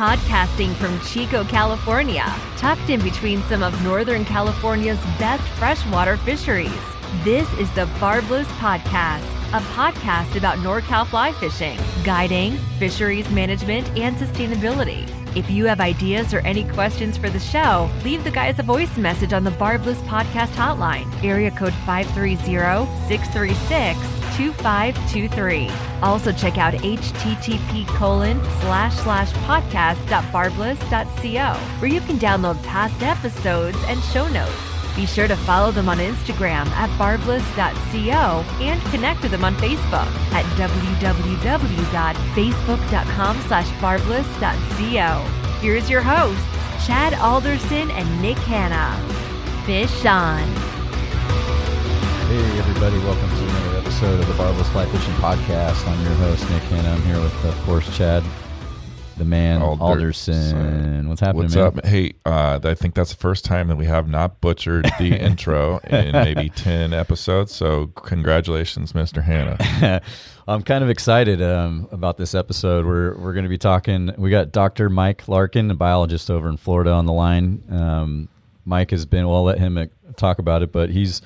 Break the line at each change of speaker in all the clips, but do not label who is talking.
Podcasting from Chico, California, tucked in between some of Northern California's best freshwater fisheries. This is the Barbless Podcast, a podcast about NorCal fly fishing, guiding, fisheries management, and sustainability. If you have ideas or any questions for the show, leave the guys a voice message on the Barbless Podcast hotline, area code 530-636-2523. Also check out http colon slash slash podcast.barbless.co, where you can download past episodes and show notes. Be sure to follow them on Instagram at barbless.co and connect with them on Facebook at www.facebook.com slash barbless.co. Here's your hosts, Chad Alderson and Nick Hanna. Fish on.
Hey everybody, welcome episode of the Barbless Fly Fishing Podcast. I'm your host, Nick Hanna. I'm here with, of course, Chad the man
Alderson.
Alderson. What's happening,
What's
man?
up? Hey, uh, I think that's the first time that we have not butchered the intro in maybe 10 episodes. So, congratulations, Mr. Hanna.
I'm kind of excited um, about this episode. We're we're going to be talking. We got Dr. Mike Larkin, a biologist over in Florida, on the line. Um, Mike has been. Well, I'll let him uh, talk about it, but he's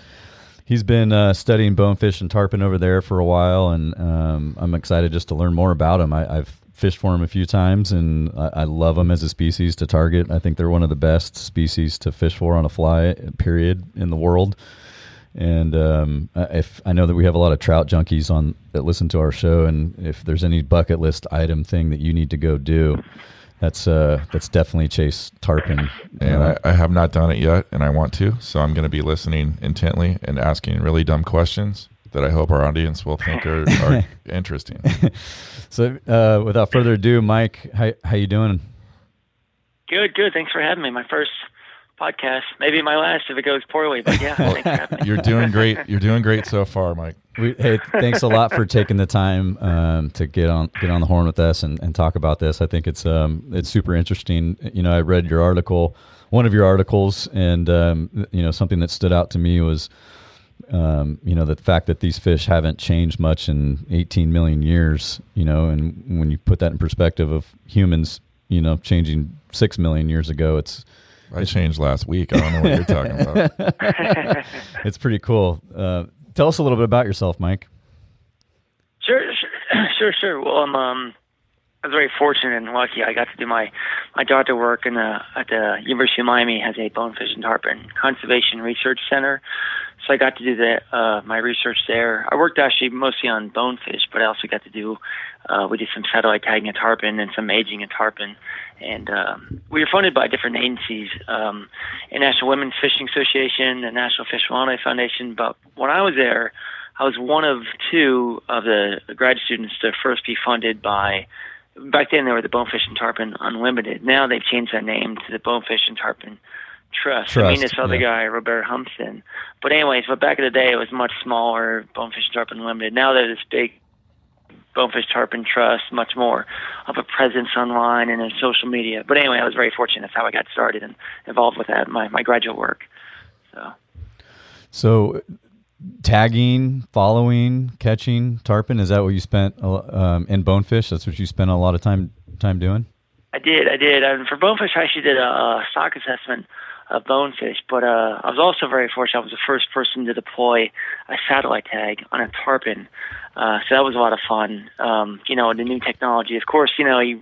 he's been uh, studying bonefish and tarpon over there for a while, and um, I'm excited just to learn more about him. I, I've fished for him a few times, and I, I love them as a species to target. I think they're one of the best species to fish for on a fly. Period in the world. And um, if I know that we have a lot of trout junkies on that listen to our show, and if there's any bucket list item thing that you need to go do, that's uh, that's definitely chase tarpon.
And
Uh,
I, I have not done it yet, and I want to. So, I'm going to be listening intently and asking really dumb questions that I hope our audience will think are, are interesting.
so uh, without further ado, Mike, how how you doing?
Good, good. Thanks for having me. My first podcast, maybe my last if it goes poorly. But yeah, thanks for having me.
You're doing great. You're doing great so far, Mike.
We, hey, thanks a lot for taking the time um, to get on get on the horn with us and, and talk about this. I think it's um, it's super interesting. You know, I read your article, one of your articles, and um, you know something that stood out to me was, um, you know, the fact that these fish haven't changed much in 18 million years. You know, and when you put that in perspective of humans, you know, changing six million years ago, it's
I changed last week. I don't know what you're talking about.
it's pretty cool. Uh, tell us a little bit about yourself, Mike.
Sure, sure, sure, sure. Well, I'm um, I was very fortunate and lucky. I got to do my my doctor work in the at the University of Miami has a bonefish and tarpon conservation research center. So I got to do the uh, my research there. I worked actually mostly on bonefish, but I also got to do uh, we did some satellite tagging of tarpon and some aging of tarpon. And um, we were funded by different agencies, um, International Women's Fishing Association, the National Fish Wildlife Foundation. But when I was there, I was one of two of the grad students to first be funded by. Back then, they were the Bonefish and Tarpon Unlimited. Now they've changed their name to the Bonefish and Tarpon Trust. I mean,
Trust,
this other
yeah.
guy, Robert Humston. But anyways, but back in the day, it was much smaller, Bonefish Tarpon Limited. Now they're this big Bonefish Tarpon Trust, much more of a presence online and in social media. But anyway, I was very fortunate. That's how I got started and involved with that, my, my graduate work. So.
So, tagging, following, catching tarpon is that what you spent um, in bonefish? That's what you spent a lot of time time doing.
I did, I did. And for bonefish, I actually did a, a stock assessment of bonefish, but uh, I was also very fortunate. I was the first person to deploy a satellite tag on a tarpon, uh, so that was a lot of fun. Um, you know, the new technology. Of course, you know you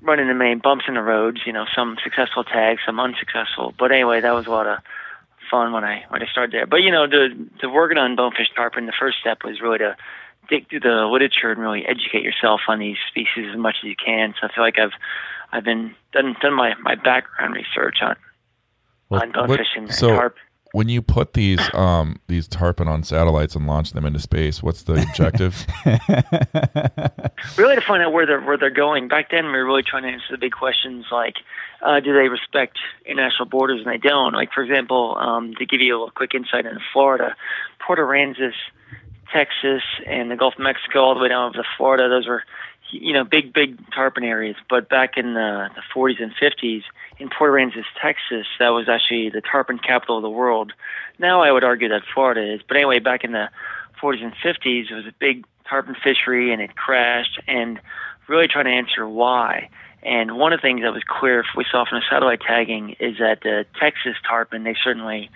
run into many bumps in the roads. You know, some successful tags, some unsuccessful. But anyway, that was a lot of fun when I when I started there. But you know, the the working on bonefish tarpon, the first step was really to dig through the literature and really educate yourself on these species as much as you can. So I feel like I've I've been done done my, my background research on
Well,
on bonefish and, and
so-
tarp.
When you put these um, these tarpon on satellites and launch them into space, what's the objective?
Really to find out where they're where they're going. Back then we were really trying to answer the big questions like uh, do they respect international borders and they don't. Like for example, um, to give you a little quick insight into Florida, Port Aransas, Texas and the Gulf of Mexico all the way down to Florida, those were you know, big, big tarpon areas. But back in the, the 40s and 50s, in Port Aransas, Texas, that was actually the tarpon capital of the world. Now I would argue that Florida is. But anyway, back in the 40s and 50s, it was a big tarpon fishery and it crashed and really trying to answer why. And one of the things that was clear we saw from the satellite tagging is that the Texas tarpon, they certainly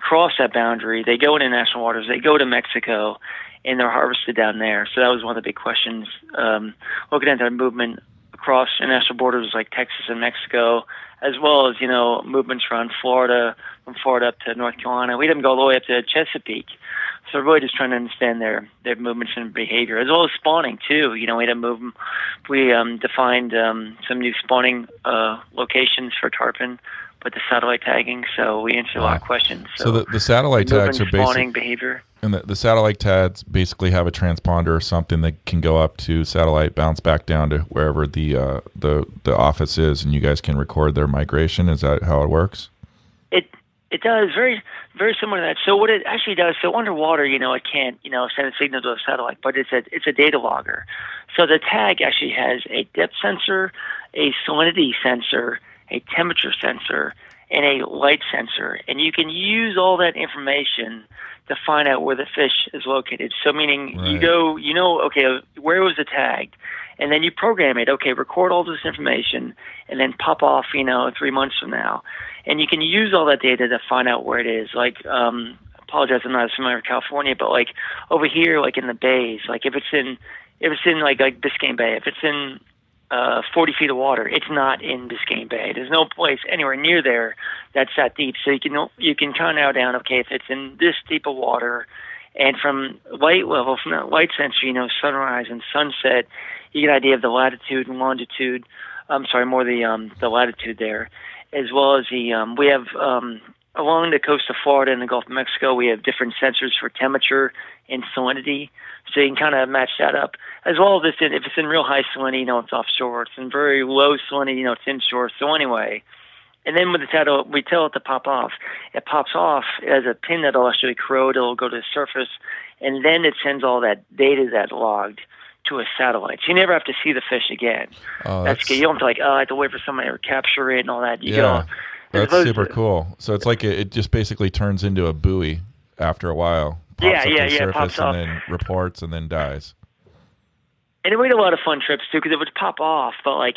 cross that boundary. They go into national waters, they go to Mexico, and they're harvested down there. So that was one of the big questions. Um, looking at that movement across international borders like Texas and Mexico, as well as, you know, movements around Florida, from Florida up to North Carolina. We didn't go all the way up to Chesapeake. So we're really just trying to understand their their movements and behavior, as well as spawning too. You know, we had to move them. We um, defined um, some new spawning uh, locations for tarpon with the satellite tagging. So we answered a lot of questions.
So, so the, the satellite tags are
spawning behavior.
And the, the satellite tags basically have a transponder or something that can go up to satellite, bounce back down to wherever the uh, the the office is, and you guys can record their migration. Is that how it works?
It it does very very similar to that. So what it actually does, so underwater, you know, it can't, you know, send a signal to a satellite, but it's a it's a data logger. So the tag actually has a depth sensor, a salinity sensor, a temperature sensor, and a light sensor, and you can use all that information to find out where the fish is located. So meaning right. you go, you know, okay, where was the tag? And then you program it, okay, record all this information and then pop off, you know, three months from now and you can use all that data to find out where it is. Like, um, apologize, I'm not as familiar with California, but like over here, like in the bays, like if it's in, if it's in like like Biscayne Bay, if it's in uh, 40 feet of water, it's not in Biscayne Bay. There's no place anywhere near there that's that deep. So you can you can of narrow down. Okay, if it's in this deep of water, and from light level, from that light sensor, you know, sunrise and sunset, you get an idea of the latitude and longitude. I'm sorry, more the um, the latitude there as well as the um, we have um, along the coast of Florida and the Gulf of Mexico, we have different sensors for temperature and salinity, so you can kind of match that up. As well as if it's in real high salinity, you know it's offshore. It's in very low salinity, you know it's inshore. So anyway, and then with the title, we tell it to pop off. It pops off as a pin that'll actually corrode. It'll go to the surface, and then it sends all that data that logged to a satellite. So you never have to see the fish again. Oh, that's, that's good. You don't have to like, oh, I have to wait for somebody to capture it and all that. You
yeah, that's super to, cool. So it's like it, it, just basically turns into a buoy after a while.
yeah, yeah, yeah. Pops
and
off.
then reports and then dies.
And it made a lot of fun trips too because it would pop off, but like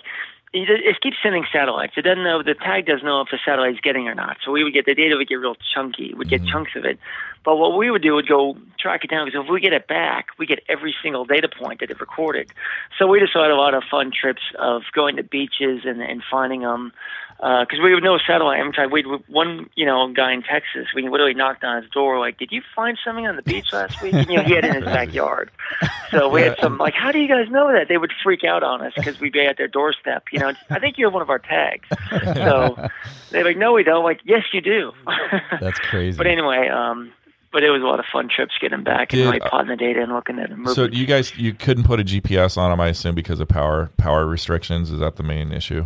it keeps sending satellites. It doesn't know the tag doesn't know if the satellite's getting or not. So we would get the data would get real chunky. We'd get mm-hmm. chunks of it. But what we would do would go track it down because if we get it back, we get every single data point that it recorded. So we just had a lot of fun trips of going to beaches and, and finding them because uh, we have no satellite. I'm trying. We one, you know, guy in Texas. We literally knocked on his door, like, "Did you find something on the beach last week?" And, you know, he had it in his backyard. So we had some like, "How do you guys know that?" They would freak out on us because we'd be at their doorstep. You know, I think you're one of our tags. So they're like, "No, we don't." Like, yes, you do.
That's crazy.
but anyway, um, but it was a lot of fun trips getting back and like plotting the data and looking at them.
So you guys, you couldn't put a GPS on them, I assume, because of power power restrictions. Is that the main issue?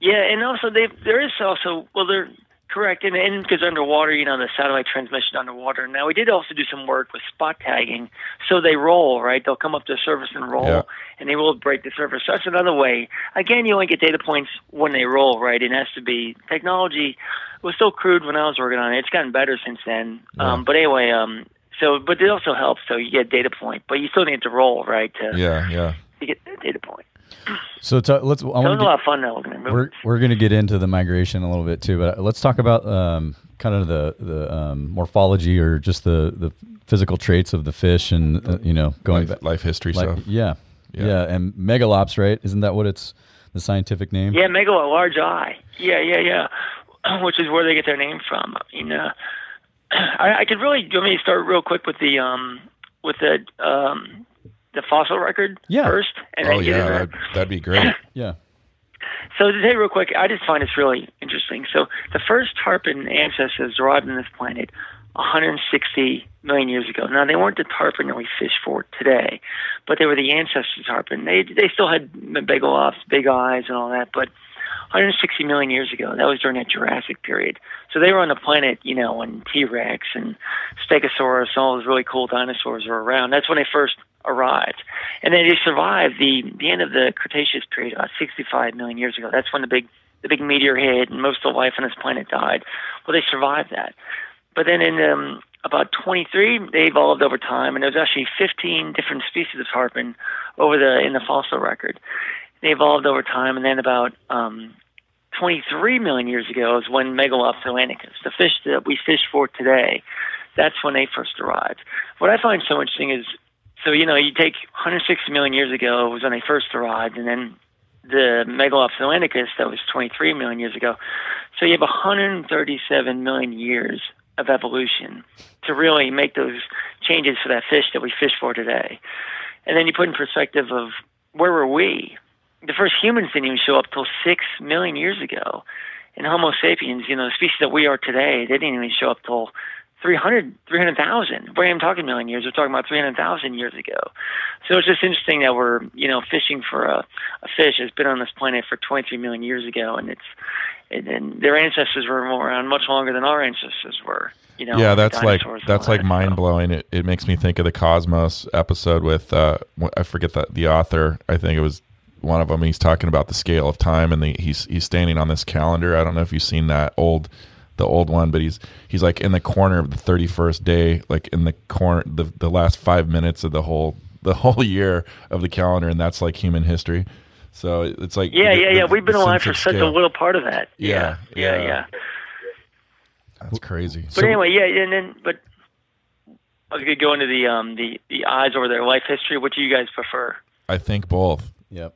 Yeah, and also they there is also well they're correct and and because underwater you know the satellite transmission underwater. Now we did also do some work with spot tagging, so they roll right. They'll come up to the surface and roll, yeah. and they will break the surface. So that's another way. Again, you only get data points when they roll, right? It has to be technology was still crude when I was working on it. It's gotten better since then. Yeah. Um, but anyway, um, so but it also helps. So you get data point, but you still need to roll, right? To,
yeah, yeah.
To get the data point.
So t- let's. I
it was
get,
a lot of fun though.
We're we're going to get into the migration a little bit too, but let's talk about um, kind of the the um, morphology or just the the physical traits of the fish and uh, you know going
life,
back,
life history
like,
stuff.
Yeah, yeah, yeah, and megalops, right? Isn't that what it's the scientific name?
Yeah, megalop, large eye. Yeah, yeah, yeah. Which is where they get their name from. I mean, uh, I, I could really. Do you want me to start real quick with the um with the um the fossil record
yeah.
first?
And oh yeah, that'd, that'd be great.
yeah.
So to say real quick, I just find it's really interesting. So the first tarpon ancestors arrived on this planet 160 million years ago. Now they weren't the tarpon that we fish for today, but they were the ancestor tarpon. They they still had big offs, big eyes, and all that, but 160 million years ago. That was during that Jurassic period. So they were on the planet, you know, when T Rex and Stegosaurus, all those really cool dinosaurs were around. That's when they first arrived. And then they survived the, the end of the Cretaceous period, about 65 million years ago. That's when the big the big meteor hit and most of the life on this planet died. Well, they survived that. But then in um, about 23, they evolved over time, and there was actually 15 different species of tarpon over the in the fossil record. They evolved over time, and then about um, 23 million years ago is when Megalops the fish that we fish for today, that's when they first arrived. What I find so interesting is, so you know, you take 160 million years ago was when they first arrived, and then the Megalops that was 23 million years ago. So you have 137 million years of evolution to really make those changes for that fish that we fish for today. And then you put in perspective of where were we? The first humans didn't even show up till six million years ago. And Homo sapiens, you know, the species that we are today, they didn't even show up till 300, 300,000. We're even talking million years. We're talking about 300,000 years ago. So it's just interesting that we're, you know, fishing for a, a fish that's been on this planet for 23 million years ago, and it's, and, and their ancestors were around much longer than our ancestors were. You know,
yeah, that's like that's like mind blowing. It it makes me think of the Cosmos episode with uh, I forget the the author. I think it was one of them. He's talking about the scale of time, and the, he's he's standing on this calendar. I don't know if you've seen that old the old one, but he's he's like in the corner of the thirty first day, like in the corner the the last five minutes of the whole the whole year of the calendar, and that's like human history. So it's like
Yeah,
the-
yeah,
the-
yeah. We've been alive for
of
such a little part of that.
Yeah,
yeah,
yeah.
yeah.
That's crazy.
But anyway, yeah, and then but I was gonna go into the um the the eyes over their life history. What do you guys prefer?
I think both.
Yep.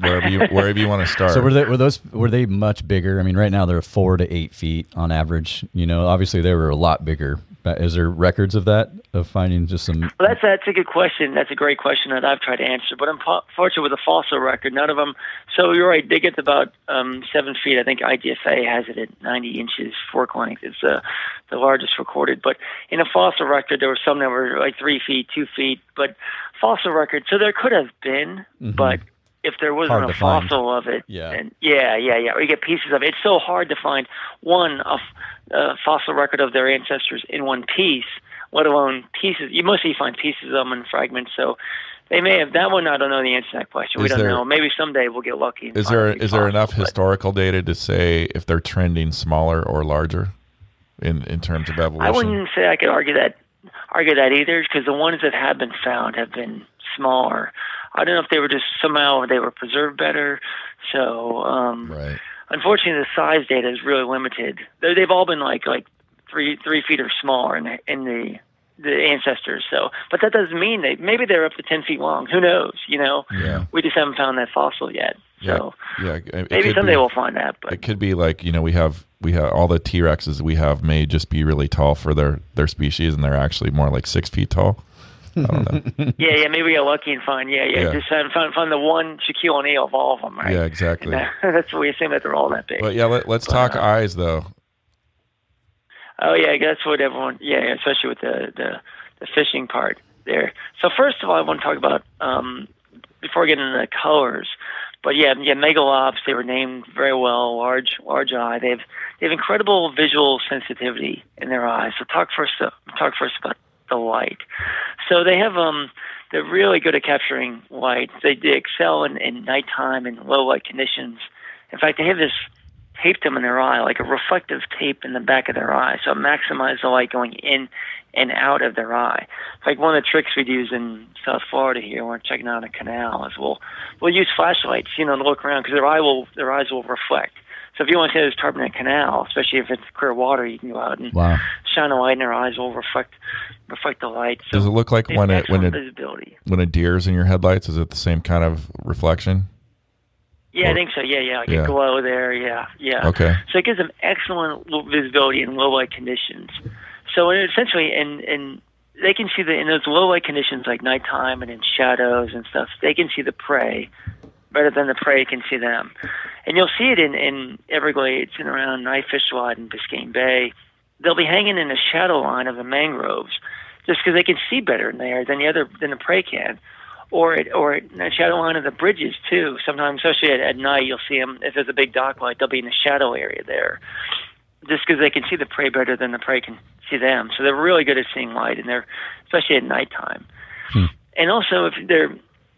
Wherever you wherever you want to start.
So were they were those were they much bigger? I mean, right now they're four to eight feet on average. You know, obviously they were a lot bigger. Is there records of that of finding just some?
Well, that's that's a good question. That's a great question that I've tried to answer. But unfortunately, with a fossil record, none of them. So you're right. They get to about um, seven feet. I think IGFA has it at 90 inches fork length. It's uh, the largest recorded. But in a fossil record, there were some that were like three feet, two feet. But fossil record, so there could have been, but if there wasn't a
to find.
fossil of it,
Yeah.
and yeah, yeah, yeah, or you get pieces of it. It's so hard to find one a, f- a fossil record of their ancestors in one piece, let alone pieces. You mostly find pieces of them in fragments. So they may have that one. I don't know the answer to that question. we don't
there-
know. Maybe someday we'll get lucky.
Is there is there enough
but-
historical data to say if they're trending smaller or larger in in terms of evolution?
I wouldn't say I could argue that argue that either because the ones that have been found have been smaller. I don't know if they were just somehow they were preserved better. So um,
Right.
unfortunately, the size data is really limited. They- They've all been like like three three feet or smaller in the, in the the ancestors. So, but that doesn't mean they maybe they're up to ten feet long. Who knows? You know,
Yeah.
we just haven't found that fossil yet.
Yeah.
So
Yeah. it-
maybe someday
be-
we'll find that. But
It could be like you know we have we have all the T Rexes we have may just be really tall for their their species and they're actually more like six feet tall. I don't know.
yeah, yeah, maybe we get lucky and find yeah, yeah,
Yeah.
just find find, find the one Shaquille O'Neal of all of them, right?
yeah, exactly.
That- that's what we assume that they're all that big.
But yeah, let, let's
But,
talk
uh,
eyes though.
Oh yeah, that's what everyone. Yeah, especially with the the, the fishing part there. So first of all, I want to talk about um, before I get into the colors. But yeah, yeah, megalops. They were named very well. Large, large eye. They have they have incredible visual sensitivity in their eyes. So talk first. uh, Talk first about the light. So they have um they're really good at capturing light. They, they excel in, in nighttime and low light conditions. In fact, they have this tapetum in their eye, like a reflective tape in the back of their eye, so it maximizes the light going in and out of their eye. It's Like one of the tricks we'd use in South Florida here, when we're checking out a canal, is we'll we'll use flashlights, you know, to look around because their eye will their eyes will reflect. So if you want to see this turbulent canal, especially if it's clear water, you can go out and
Wow.
shine a light, and their eyes will reflect reflect the light. So
Does it look like when it when it
visibility.
when a deer's in your headlights? Is it the same kind of reflection?
Yeah,
Or-
I think so. Yeah, yeah, like
Yeah.
a glow there. Yeah, yeah.
Okay.
So it gives them excellent visibility in low light conditions. So essentially, in in they can see the in those low light conditions like nighttime and in shadows and stuff. They can see the prey better than the prey can see them, and you'll see it in in Everglades and around Knifefish Lodge and Biscayne Bay. They'll be hanging in the shadow line of the mangroves just because they can see better in there than the other than the prey can or it, or in the shadow line of the bridges too. Sometimes, especially at, at night, you'll see them. If there's a big dock light, they'll be in the shadow area there, just because they can see the prey better than the prey can see them. So they're really good at seeing light, and they're especially at nighttime. Hmm. And also, if their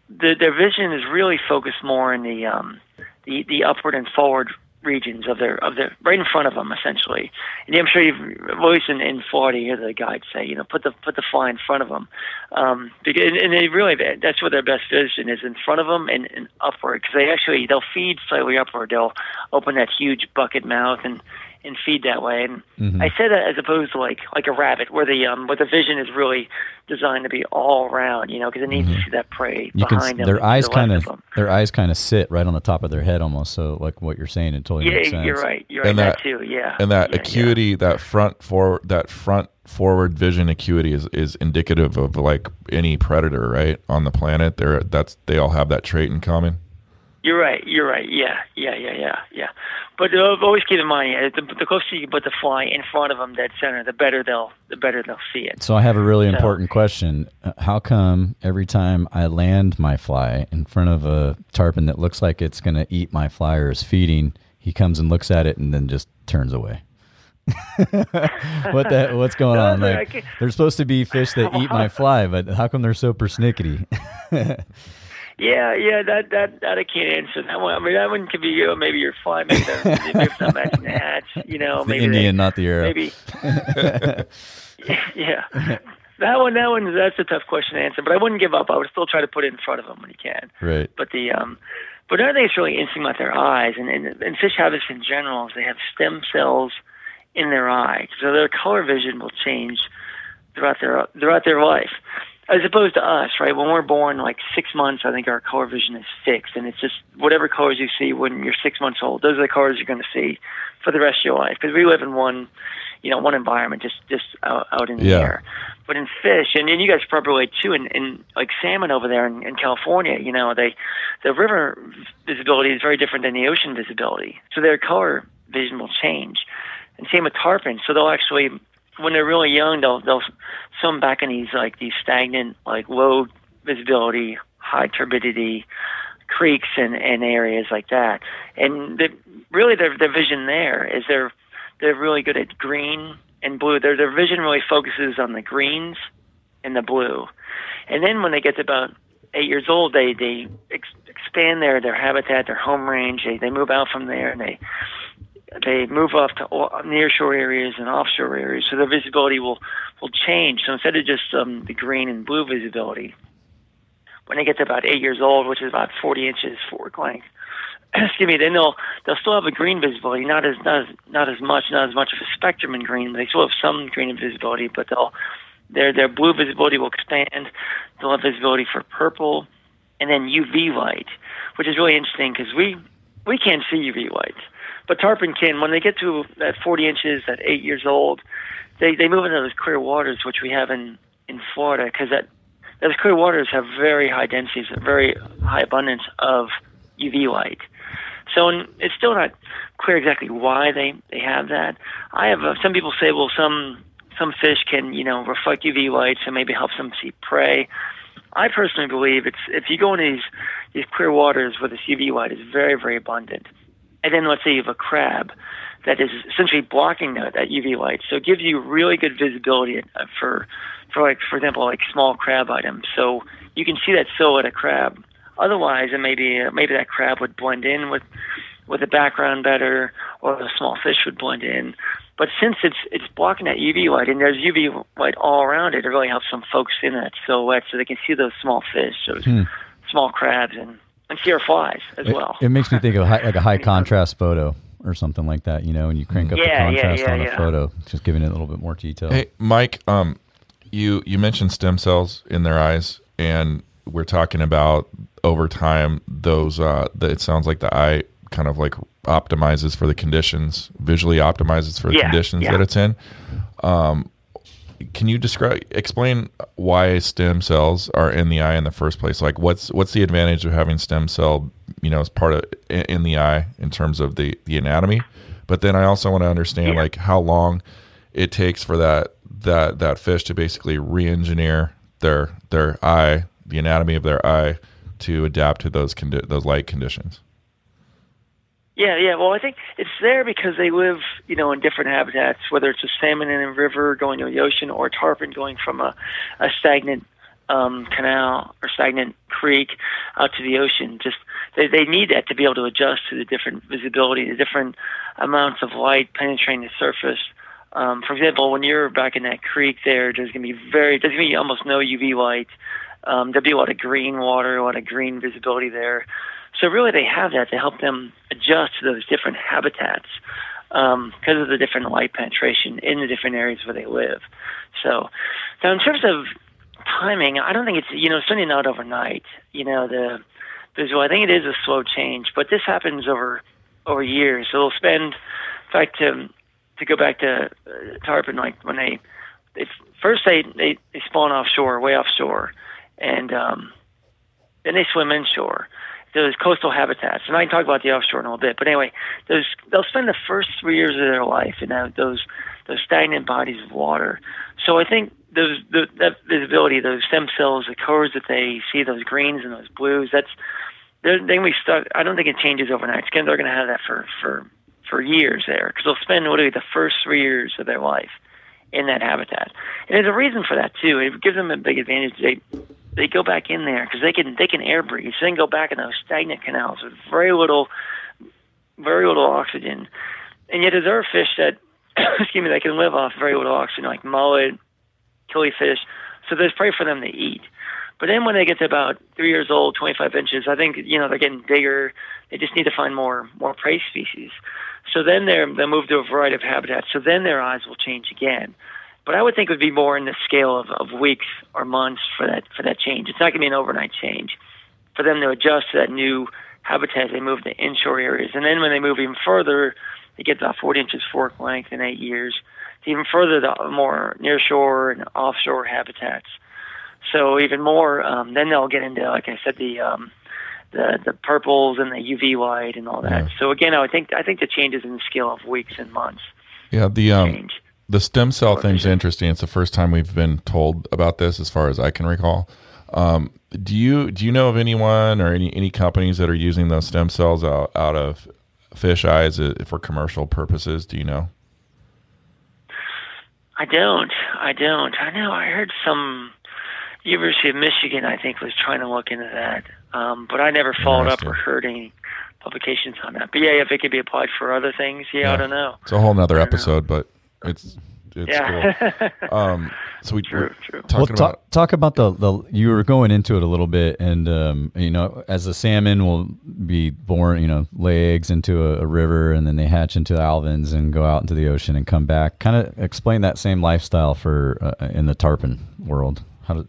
their their vision is really focused more in the um, the the upward and forward regions of their of their right in front of them essentially. And I'm sure you've always in, in Florida hear the guides say, you know, put the put the fly in front of them, um, because, and they really that's what their best vision is in front of them and, and upward because they actually they'll feed slightly upward. They'll open that huge bucket mouth and and feed that way. And mm-hmm. I say that as opposed to like like a rabbit, where the um where the vision is really designed to be all around, you know, because it needs mm-hmm. to see that prey you behind can, them.
Their eyes kind of their eyes kind of sit right on the top of their head, almost. So like what you're saying, it totally
yeah,
makes sense.
you're right. You're right. That, that too. Yeah.
And that
yeah,
acuity, yeah. that front forward, that front forward vision acuity is, is indicative of like any predator, right, on the planet. They're that's they all have that trait in common.
You're right. You're right. Yeah, yeah, yeah, yeah, yeah. But uh, always keep in mind, uh, the, the closer you put the fly in front of them, dead center, the better they'll the better they'll see it.
So I have a really so, important question. Uh, how come every time I land my fly in front of a tarpon that looks like it's going to eat my fly or is feeding, he comes and looks at it and then just turns away? what the what's going no, on? Like, there's supposed to be fish that eat my fly, but how come they're so persnickety?
Yeah, yeah, that that that I can't answer that one. I mean, that one could be you. Know, maybe you're flying. Maybe maybe it's not matching the hatch. You know,
it's
maybe
the Indian, they, not the Arab.
Maybe. yeah, that one. That one. That's a tough question to answer. But I wouldn't give up. I would still try to put it in front of them when you can.
Right.
But the um, but another thing that's really interesting about their eyes, and and, and fish have this in general, is they have stem cells in their eye, so their color vision will change throughout their throughout their life as opposed to us, right? When we're born, like six months, I think our color vision is fixed, and it's just whatever colors you see when you're six months old. Those are the colors you're going to see for the rest of your life because we live in one, you know, one environment, just just out, out in the yeah. air. But in fish, and, and you guys probably too, in, in like salmon over there in, in California, you know, they the river visibility is very different than the ocean visibility, so their color vision will change. And same with tarpon, so they'll actually when they're really young, they'll they'll swim back in these like these stagnant, like low visibility, high turbidity creeks and, and areas like that. And the, really, their their vision there is they're they're really good at green and blue. Their their vision really focuses on the greens and the blue. And then when they get to about eight years old, they they ex- expand their their habitat, their home range. They they move out from there and they they move off to nearshore areas and offshore areas, so their visibility will will change. So instead of just um, the green and blue visibility, when they get to about eight years old, which is about 40 inches fork length, excuse me, then they'll they'll still have a green visibility, not as not as not as much, not as much of a spectrum in green, they still have some green visibility, but they'll their their blue visibility will expand. They'll have visibility for purple, and then UV light, which is really interesting because we we can't see UV light but tarpon can, when they get to that 40 inches at eight years old, they, they move into those clear waters, which we have in, in Florida, because that those clear waters have very high densities, very high abundance of UV light. So it's still not clear exactly why they, they have that. I have uh, some people say, well, some some fish can you know reflect UV light, so maybe helps them see prey. I personally believe it's if you go into these these clear waters where this UV light is very very abundant, and then let's say you have a crab that is essentially blocking that, that UV light. So it gives you really good visibility uh, for, for like, for example, like small crab items. So you can see that silhouette of crab. Otherwise, it maybe uh, maybe that crab would blend in with with the background better, or the small fish would blend in. But since it's it's blocking that UV light and there's UV light all around it, it really helps them focus in that silhouette so they can see those small fish, those hmm. small crabs, and and see our flies as
it,
well.
It makes me think of high, like a high contrast photo or something like that, you know, and you crank up yeah, the contrast yeah, yeah, on the photo, just giving it a little bit more detail.
Hey, Mike, um, you you mentioned stem cells in their eyes, and we're talking about over time those. Uh, the, it sounds like the eye kind of like optimizes for the conditions, visually optimizes for the conditions that it's in. Um, can you describe explain why stem cells are in the eye in the first place? Like what's what's the advantage of having stem cell you know as part of in the eye in terms of the the anatomy? But then i also want to understand yeah. like how long it takes for that that that fish to basically re-engineer their their eye the anatomy of their eye to adapt to those condi- those light conditions
yeah, yeah. Well, I think it's there because they live, you know, in different habitats. Whether it's a salmon in a river going to the ocean, or a tarpon going from a, a stagnant um, canal or stagnant creek out to the ocean. Just they, they need that to be able to adjust to the different visibility, the different amounts of light penetrating the surface. Um, for example, when you're back in that creek there, there's going to be very, there's going to be almost no UV light. Um, there'll be a lot of green water, a lot of green visibility there. So really, they have that to help them adjust to those different habitats um, because of the different light penetration in the different areas where they live. So, now in terms of timing, I don't think it's you know certainly not overnight. You know the visual. I think it is a slow change, but this happens over over years. So they'll spend, in fact, to to go back to uh, tarpon, like when they they first they they, they spawn offshore, way offshore, and um, then they swim inshore. Those coastal habitats, and I can talk about the offshore in a little bit. But anyway, those they'll spend the first three years of their life in that, those those stagnant bodies of water. So I think those the, that visibility, those stem cells, the colors that they see, those greens and those blues. That's they're, then we start. I don't think it changes overnight. It's they're to have that for for for years there because they'll spend literally the first three years of their life in that habitat. And there's a reason for that too. It gives them a big advantage. They they go back in there because they can they can air breathe. They can go back in those stagnant canals with very little very little oxygen. And yet, there are fish that excuse me, they can live off very little oxygen, like mullet, killifish. So there's prey for them to eat. But then when they get to about three years old, 25 inches, I think you know they're getting bigger. They just need to find more more prey species. So then they're they move to a variety of habitats. So then their eyes will change again. But I would think it would be more in the scale of, of weeks or months for that for that change. It's not going to be an overnight change for them to adjust to that new habitat. They move to inshore areas, and then when they move even further, they get about 40 inches fork length in eight years. To even further, the more nearshore and offshore habitats. So even more, um, then they'll get into, like I said, the um, the the purples and the UV light and all that. Yeah. So again, I think I think the changes in the scale of weeks and months.
Yeah, the um, change. The stem cell thing's interesting. It's the first time we've been told about this, as far as I can recall. Um, do you do you know of anyone or any any companies that are using those stem cells out, out of fish eyes uh, for commercial purposes? Do you know?
I don't. I don't. I know. I heard some University of Michigan, I think, was trying to look into that, um, but I never followed up or heard any publications on that. But yeah, if it could be applied for other things, yeah, yeah. I don't know.
It's a whole nother episode, know. but it's it's yeah. cool. Um, so we
true, true.
Well, talk, about, talk about the the you were going into it a little bit, and um, you know, as a salmon will be born, you know, lay eggs into a, a, river, and then they hatch into alevins and go out into the ocean and come back. Kind of explain that same lifestyle for uh, in the tarpon world. How do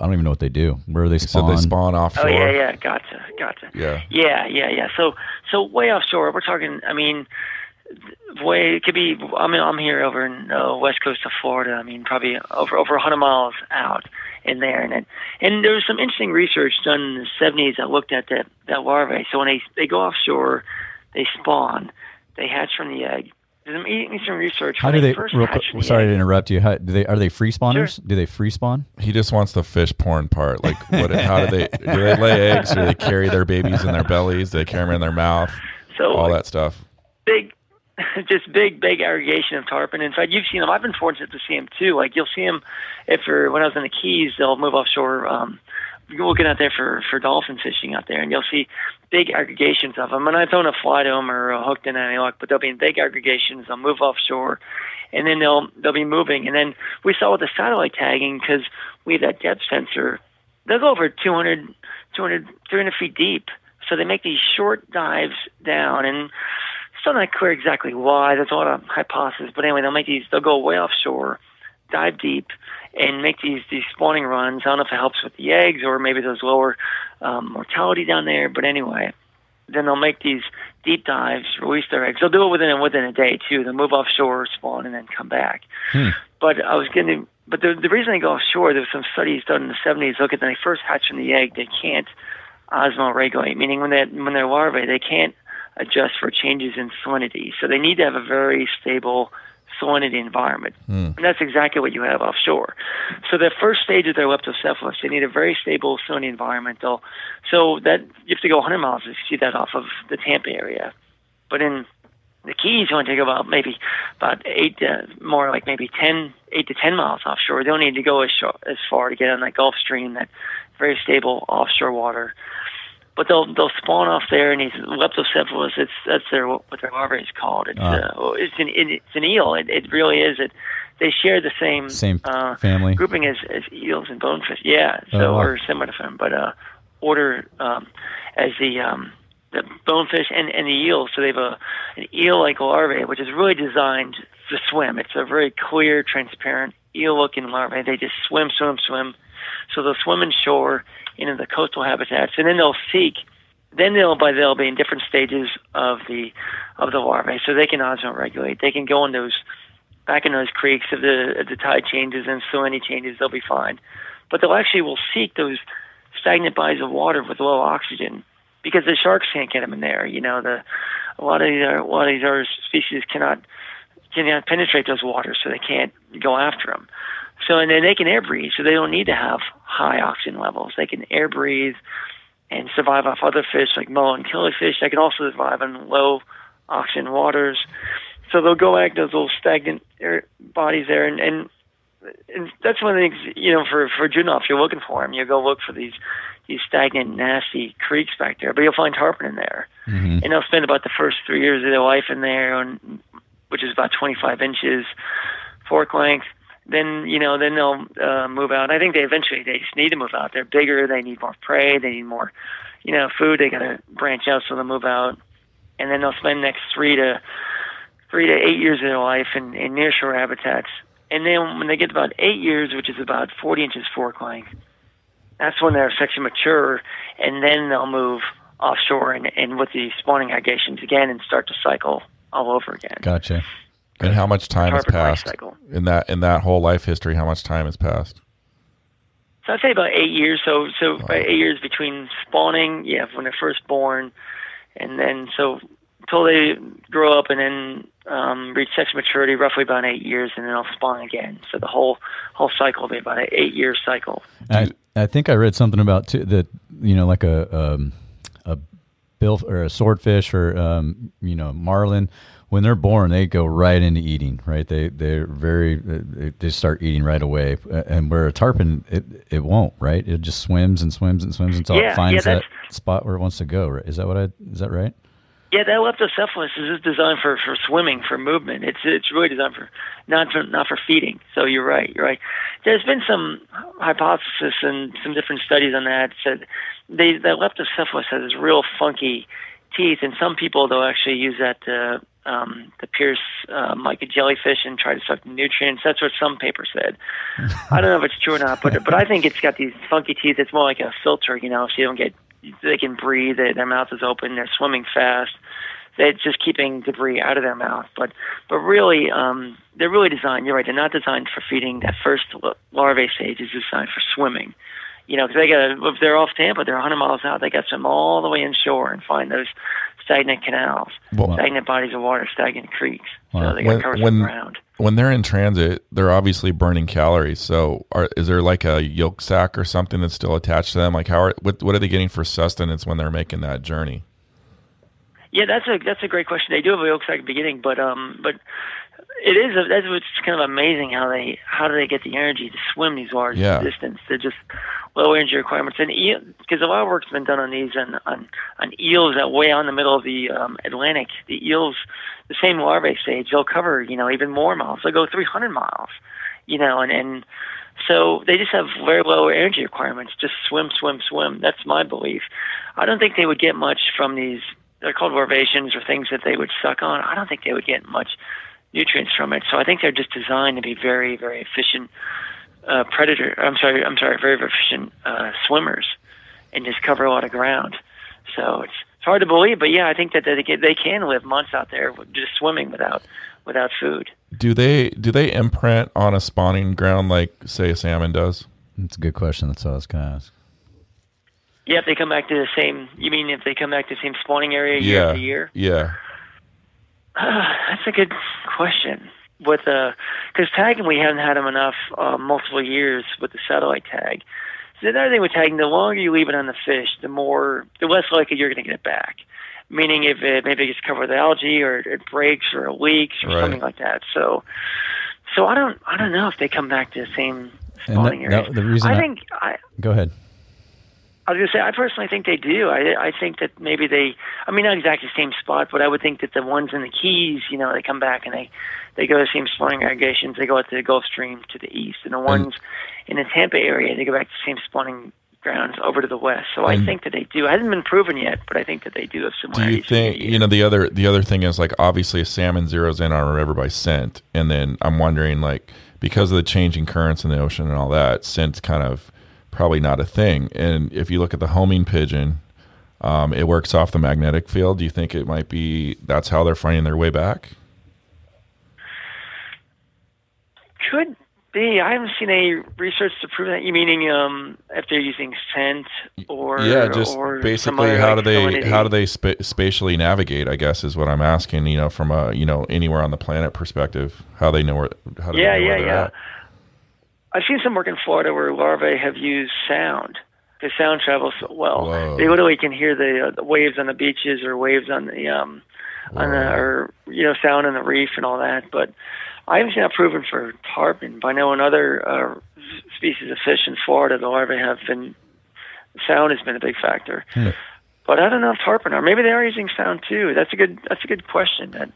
I don't even know what they do. Where are they spawn?
So they spawn offshore.
Oh yeah, yeah, gotcha, gotcha.
Yeah,
yeah, yeah, yeah. So so way offshore. We're talking. I mean, way it could be. I mean, I'm here over in uh, west coast of Florida. I mean, probably over over 100 miles out in there, and it, and there was some interesting research done in the 70s that looked at that that larvae. So when they they go offshore, they spawn, they hatch from the egg me some research.
How do they? Real quick, sorry to interrupt you. How, do they are they free spawners? Sure. Do they free spawn?
He just wants the fish porn part. Like, what? how do they? Do they lay eggs? Do they carry their babies in their bellies? Do they carry them in their mouth?
So
all that stuff.
Big, just big, big aggregation of tarpon. In fact, you've seen them. I've been fortunate to see them too. Like you'll see them if you're when I was in the Keys, they'll move offshore. Um, you're looking out there for for dolphin fishing out there, and you'll see big aggregations of them. And I don't fly to them or uh, hooked in any luck, but they'll be in big aggregations. They'll move offshore, and then they'll they'll be moving. And then we saw with the satellite tagging because we have that depth sensor. They'll go over 200, 200, 300 feet deep. So they make these short dives down, and still not clear exactly why. There's a lot of hypotheses, but anyway, they'll make these. They'll go way offshore, dive deep, and make these these spawning runs. I don't know if it helps with the eggs or maybe there's lower um, mortality down there, but anyway, then they'll make these deep dives, release their eggs. They'll do it within within a day too. They'll move offshore, spawn, and then come back. Hmm. But I was getting, but the the reason they go offshore, there's some studies done in the 70s. Look at when they first hatch from the egg, they can't osmoregulate, meaning when they when they're larvae, they can't adjust for changes in salinity. So they need to have a very stable salinity environment. Mm. And that's exactly what you have offshore. So the first stage of their leptocephalus, they need a very stable salinity environment. So that you have to go 100 miles to see that off of the Tampa area. But in The Keys you only take about maybe about eight, uh, more like maybe ten, eight to ten miles offshore. They don't need to go as short, as far to get on that Gulf Stream, that very stable offshore water. But they'll they'll spawn off there, and these leptocephalus. It's that's their what their larvae is called. It's
Ah.
uh, it's an it's an eel. It, it really is. It they share the same
Same
uh,
family.
grouping as, as eels and bonefish. Yeah, so
Oh, wow.
or similar to them, but uh, order um, as the um, the bonefish and, and the eels. So they have a an eel-like larvae, which is really designed to swim. It's a very clear, transparent eel-looking larvae. They just swim, swim, swim. So they'll swim inshore into the coastal habitats, and then they'll seek. Then they'll by they'll be in different stages of the of the larvae, so they can osmoregulate. They can go in those back in those creeks if the if the tide changes and salinity changes, they'll be fine. But they'll actually will seek those stagnant bodies of water with low oxygen because the sharks can't get them in there. You know, the a lot of these are, a lot of these other species cannot cannot penetrate those waters, so they can't go after them. So and then they can air breathe, so they don't need to have high oxygen levels. They can air breathe and survive off other fish like mullet and killifish. They can also survive in low oxygen waters. So they'll go back to those little stagnant air bodies there, and, and and that's one of the things you know for for juvenile. If you're looking for them, you go look for these these stagnant, nasty creeks back there, but you'll find tarpon in there,
Mhm.
and they'll spend about the first three years of their life in there, and which is about 25 inches fork length. Then you know, then they'll uh, move out. I think they eventually they just need to move out. They're bigger. They need more prey. They need more, you know, food. They got to branch out, so they'll move out, and then they'll spend the next three to three to eight years of their life in, in nearshore habitats. And then when they get about eight years, which is about 40 inches fork length, that's when they're sexually mature, and then they'll move offshore and, and with the spawning aggregations again and start to cycle all over again.
Gotcha.
And how much time has passed in that in that whole life history? How much time has passed?
So I'd say about eight years. So so about eight years between spawning, yeah, when they're first born, and then so until they grow up and then um, reach sex maturity, roughly about eight years, and then they'll spawn again. So the whole whole cycle will be about an eight year cycle.
I, I think I read something about too, that you know like a um, a bill or a swordfish or um, you know marlin when they're born they go right into eating right they they're very they, they start eating right away Uh, and where a tarpon it, it won't right it just swims and swims and swims until
Yeah,
it
yeah,
finds that spot where it wants to go right is that what I is that right
Yeah, that leptocephalus is just designed for, for swimming, for movement. It's it's really designed for not for not for feeding. So you're right. You're right. There's been some hypothesis and some different studies on that. Said they that leptocephalus has this real funky teeth, and some people they'll actually use that to um, to pierce um, like a jellyfish and try to suck nutrients. That's what some papers said. I don't know if it's true or not, but but I think it's got these funky teeth. It's more like a filter, you know, so you don't get they can breathe. They, their mouth is open. They're swimming fast. They're just keeping debris out of their mouth. But but really, um, they're really designed. You're right. They're not designed for feeding. That first larvae stage is designed for swimming. You know, because they got if they're off Tampa, they're 100 miles out. They got to swim all the way inshore and find those stagnant canals,
Well-
stagnant bodies of water, stagnant creeks.
Wow.
So they got
When- when-
ground.
When they're in transit, they're obviously burning calories. So, are, is there like a yolk sac or something that's still attached to them? Like, how are what what are they getting for sustenance when they're making that journey?
Yeah, that's a that's a great question. They do have a yolk sac at the beginning, but um, but it is a, that's what's kind of amazing how they how do they get the energy to swim these large
Yeah.
distances? They're just low energy requirements, and because a lot of work's been done on these and on on eels that way out in the middle of the um, Atlantic. The eels, the same larvae stage, they'll cover you know even more miles. They'll go 300 miles, you know, and and so they just have very low energy requirements. Just swim, swim, swim. That's my belief. I don't think they would get much from these. They're called larvaceans or things that they would suck on. I don't think they would get much nutrients from it. So I think they're just designed to be very, very efficient uh, predator. I'm sorry, I'm sorry, very, very efficient uh, swimmers, and just cover a lot of ground. So it's it's hard to believe, but yeah, I think that they can, they can live months out there just swimming without without food.
Do they do they imprint on a spawning ground like say a salmon does?
that's a good question that's what I was gonna ask
Yeah, if they come back to the same. You mean if they come back to the same spawning area year
yeah,
after year?
yeah.
That's a good question. With uh, because tagging, we haven't had them enough uh, multiple years with the satellite tag. the other thing with tagging, the longer you leave it on the fish, the more, the less likely you're going to get it back. Meaning, if it maybe gets covered with algae or it breaks or it leaks or
Right.
something like that. So, so I don't, I don't know if they come back to the same spawning
that-
area.
that- the reason
I
I-
think I,
Go ahead.
I was gonna say I personally think they do. I I think that maybe they. I mean, not exactly the same spot, but I would think that the ones in the Keys, you know, they come back and they they go to the same spawning aggregations. They go out to the Gulf Stream to the east, and the ones in the Tampa area they go back to the same spawning grounds over to the west. So I think that they do. It hasn't been proven yet, but I think that they do have
Do you think you know the other the other thing is like obviously a salmon zeroes in on a river by scent, and then I'm wondering like because of the changing currents in the ocean and all that, scent's kind of probably not a thing. And if you look at the homing pigeon, um, it works off the magnetic field. Do you think it might be that's how they're finding their way back?
Could be. I haven't seen any research to prove that. You meaning um, if they're using scent or
yeah, just
or
basically how
like,
do they
salinity?
how do they spa- spatially navigate? I guess is what I'm asking. You know, from a you know anywhere on the planet perspective, how they know where how do
Yeah,
they know
yeah,
where they're
yeah.
at?
I've seen some work in Florida where larvae have used sound. The sound travels so well.
Whoa.
They literally can hear the, uh, the waves on the beaches or waves on the um on the or you know sound on the reef and all that. But I haven't seen that proven for tarpon. But I know in other uh, species of fish in Florida, the larvae have been sound has been a big factor.
Hmm.
But I don't know if tarpon are. Maybe they are using sound too. That's a good. That's a good question. That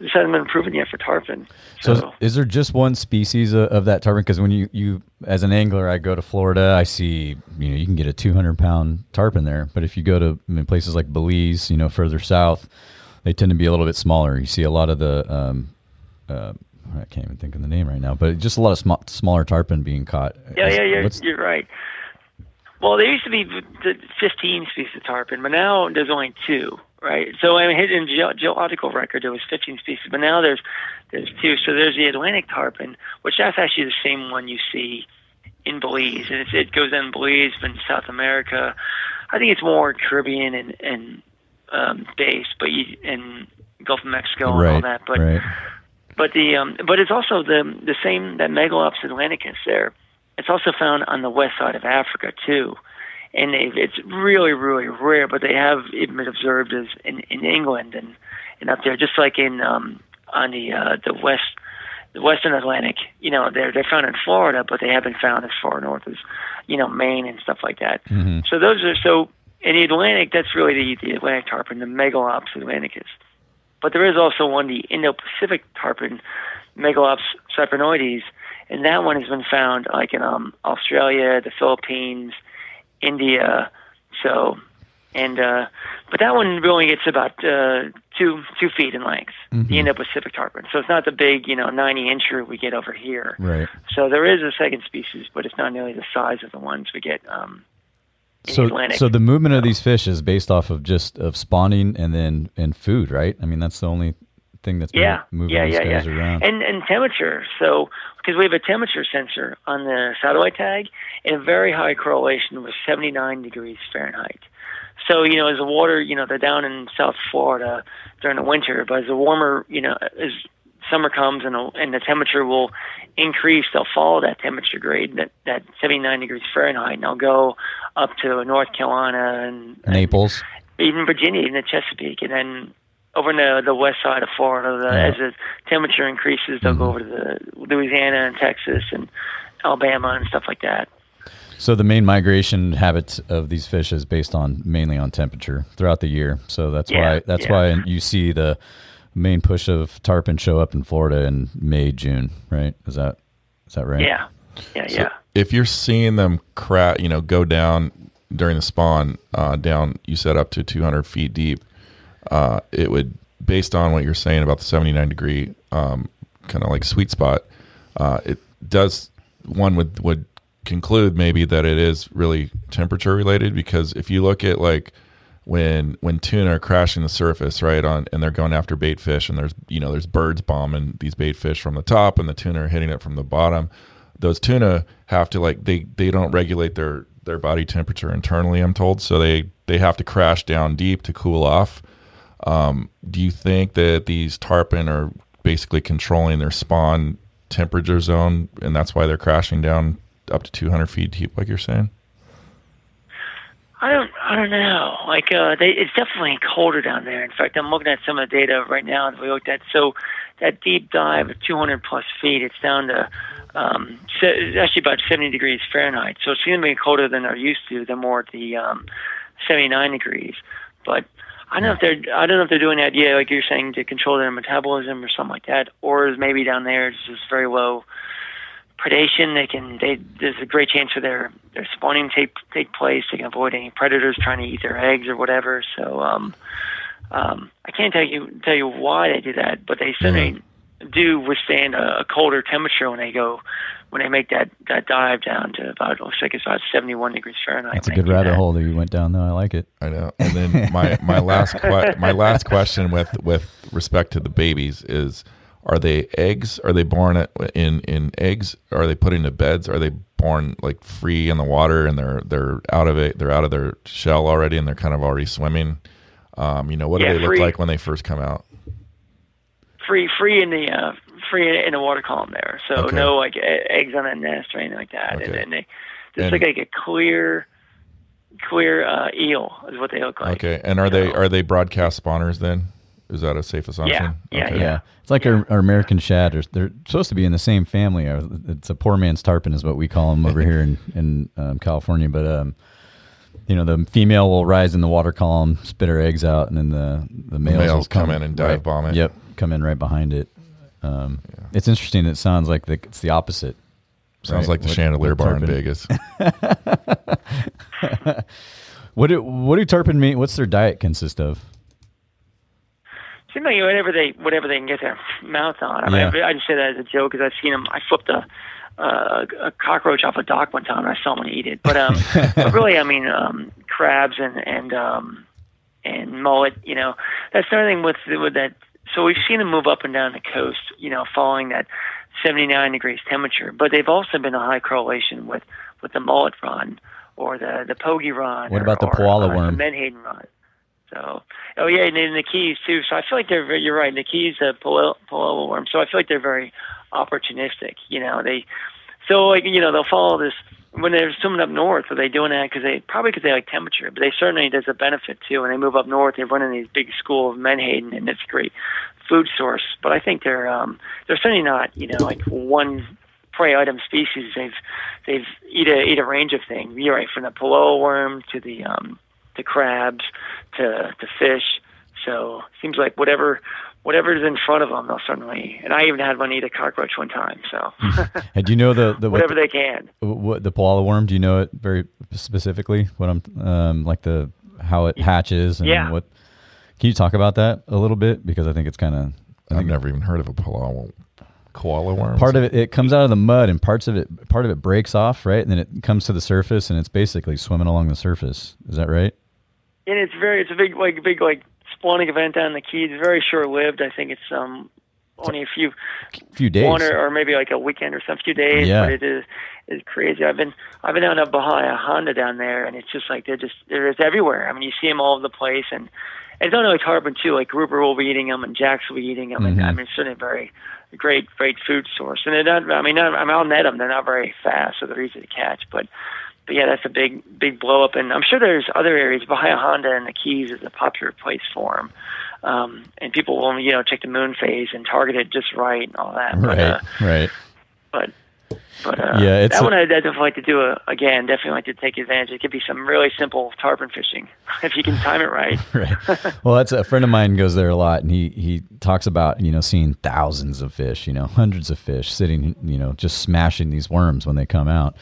this hasn't been proven yet for tarpon.
So,
So,
is there just one species of, of that tarpon? Because when you, you, as an angler, I go to Florida, I see, you know, you can get a 200 pound tarpon there. But if you go to I mean, places like Belize, you know, further south, they tend to be a little bit smaller. You see a lot of the, um, uh, I can't even think of the name right now, but just a lot of sm- smaller tarpon being caught.
Yeah,
Is-
yeah, yeah.
what's-
You're right. Well, there used to be 15 species of tarpon, but now there's only two, right? So I mean, in ge- geological record there was 15 species, but now there's there's two. So there's the Atlantic tarpon, which that's actually the same one you see in Belize, and it's, it goes in Belize, but in South America, I think it's more Caribbean and and um, based, but you in Gulf of Mexico and all that. But
right.
but the um, but it's also the the same that Megalops atlanticus there. It's also found on the west side of Africa too, and it's really really rare. But they have even been observed as in, in England and and up there, just like in um, on the uh, the west the western Atlantic. You know, they're they're found in Florida, but they have been found as far north as you know Maine and stuff like that.
Mhm.
So those are so in the Atlantic. That's really the, the Atlantic tarpon, the Megalops atlanticus. But there is also one, the Indo-Pacific tarpon, Megalops cyprinoides, and that one has been found like in um, Australia, the Philippines, India. So, and uh, but that one really gets about uh, two two feet in length, the Indo-Pacific tarpon. So it's not the big, you know, 90 incher we get over here.
Right.
So there is a second species, but it's not nearly the size of the ones we get um, in the
So,
Atlantic.
so the movement of these fish is based off of just of spawning and then and food, right? I mean, that's the only thing that's
yeah,
moving
yeah,
these
yeah,
guys
yeah.
around.
And and temperature. So because we have a temperature sensor on the satellite tag, and a very high correlation with 79 degrees Fahrenheit. So you know, as the water, you know, they're down in South Florida during the winter, but as the warmer, you know, as summer comes and the, and the temperature will increase, they'll follow that temperature grade, that that 79 degrees Fahrenheit, and they'll go up to North Carolina and, and
Naples.
even Virginia and the Chesapeake, and then over in the, the west side of Florida, the,
Yeah.
as the temperature increases, they'll go over to the Louisiana and Texas and Alabama and stuff like that.
So the main migration habits of these fish is based on mainly on temperature throughout the year. So that's
Yeah,
why that's
yeah.
why you see the main push of tarpon show up in Florida in May, June, right? Is that is that right?
Yeah, yeah,
So
yeah.
if you're seeing them crack, you know, go down during the spawn, uh, down, you said up to 200 feet deep, uh, it would, based on what you're saying about the 79 degree, um, kind of like sweet spot, uh, it does, one would, would conclude maybe that it is really temperature related because if you look at like, when when tuna are crashing the surface right on and they're going after bait fish and there's you know there's birds bombing these bait fish from the top and the tuna are hitting it from the bottom those tuna have to like they they don't regulate their their body temperature internally i'm told. So they they have to crash down deep to cool off um, do you think that these tarpon are basically controlling their spawn temperature zone and that's why they're crashing down up to 200 feet deep like you're saying
I don't I don't know. Like uh they it's definitely colder down there. In fact I'm looking at some of the data right now that we looked at. So that deep dive of two hundred plus feet, it's down to um actually about seventy degrees Fahrenheit. So it's gonna be colder than they're used to, than more at the um seventy nine degrees. But I don't know if they're I don't know if they're doing that yeah, like you're saying, to control their metabolism or something like that. Or maybe down there it's just very low predation. They can they there's a great chance for their their spawning take take place. They can avoid any predators trying to eat their eggs or whatever. So um, um, I can't tell you tell you why they do that, but they certainly mm-hmm. Do withstand a, a colder temperature when they go when they make that that dive down to about looks like it's about 71 degrees Fahrenheit.
That's a good rabbit that. hole that you went down though. I like it.
I know. And then my my last que- my last question with with respect to the babies is are they eggs? Are they born at, in in eggs? Are they put into beds? Are they born like free in the water and they're they're out of it? They're out of their shell already and they're kind of already swimming. Um, you know, what yeah, do they free. look like when they first come out?
Free, free in the uh, free in the water column there. So okay. no like eggs on that nest or anything like that. Okay. And then they just and, like a clear clear uh, eel is what they look like.
Okay, and are so, they are they broadcast spawners then? Is that a safe assumption?
Yeah, okay. yeah,
yeah. It's like our, our, American shad. They're supposed to be in the same family. It's a poor man's tarpon, is what we call them over here in in um, California. But um, you know, the female will rise in the water column, spit her eggs out, and then the the males, the
males
come,
come, in and dive
right,
bomb it.
Yep, come in right behind it. Um, yeah. It's interesting. It sounds like the, it's the opposite.
Sounds right? like the what, chandelier bar in Vegas.
what do what do tarpon mean? What's their diet consist of?
seems like whatever they whatever they can get their mouth on. I mean, yeah. I just say that as a joke because I've seen them. I flipped a, uh, a cockroach off a dock one time and I saw someone eat it. But um, but really, I mean, um, crabs and and um, and mullet. You know, that's the other thing with with that. So we've seen them move up and down the coast. You know, following that 79 degrees temperature. But they've also been a high correlation with with the mullet run or the the pogie run.
What about
or, uh,
the koala
or,
worm?
the menhaden run. So, oh yeah, and then the keys too. So I feel like they're very, you're right. The keys, the palolo worm. So I feel like they're very opportunistic. You know, they so like you know they'll follow this when they're swimming up north. Are they doing that because they probably because they like temperature, but they certainly there's a benefit too. When they move up north, they run in these big school of menhaden, and it's great food source. But I think they're um they're certainly not you know like one prey item species. They've they've eat a eat a range of things. You're right, from the palolo worm to the um to crabs to to fish. So seems like whatever whatever's in front of them, they'll certainly. And I even had one eat a cockroach one time. So.
and do you know the, the
whatever what, they can?
What the koala worm? Do you know it very specifically? What I'm um, like the how it hatches and
yeah.
what? Can you talk about that a little bit because I think it's kind of.
I've never even heard of a koala koala worm.
Part of it it comes out of the mud and parts of it part of it breaks off, right? And then it comes to the surface and it's basically swimming along the surface. Is that right?
and it's very it's a big like big like spawning event down the Keys. Very short lived. I think it's um only a few
few days,
one or, or maybe like a weekend or some few days.
Yeah.
But it is is crazy. I've been I've been down at Bahia Honda down there, and it's just like they're just they're just everywhere. I mean, you see them all over the place, and it's not only tarpon too. Like grouper will be eating them, and jacks will be eating them, mm-hmm. and I mean, it's certainly a very great great food source. And they're not. I mean, not, I mean, I'll net them. They're not very fast, so they're easy to catch, but but yeah, that's a big big blow up, and I'm sure there's other areas. Bahia Honda and the Keys is a popular place for them, um, and people will you know check the moon phase and target it just right and all that.
Right, but, uh, right.
But but uh,
yeah,
that a, one I'd definitely like to do a, uh, again. Definitely like to take advantage. It could be some really simple tarpon fishing if you can time it right.
right. Well, that's a friend of mine goes there a lot, and he he talks about you know seeing thousands of fish, you know hundreds of fish sitting, you know just smashing these worms when they come out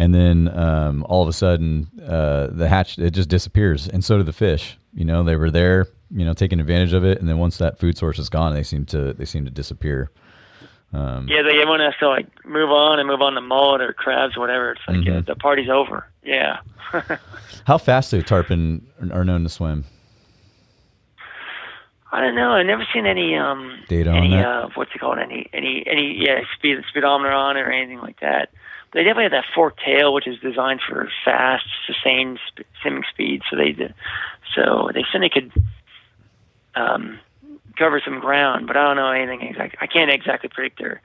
and then um, all of a sudden uh, the hatch it just disappears, and so do the fish. You know, they were there, you know, taking advantage of it, and then once that food source is gone, they seem to they seem to disappear.
Um, yeah, they, everyone has to like move on and move on to mullet or crabs or whatever. It's like mm-hmm. uh, the party's over. Yeah.
How fast do tarpon are known to swim?
I don't know. I've never seen any um
data
any,
on that.
Uh, what's it called? Any any any yeah speed speedometer on it or anything like that But they definitely have that forked tail, which is designed for fast, sustained sp- swimming speed. So they, so they said they could um, cover some ground, but I don't know anything exact. I can't exactly predict their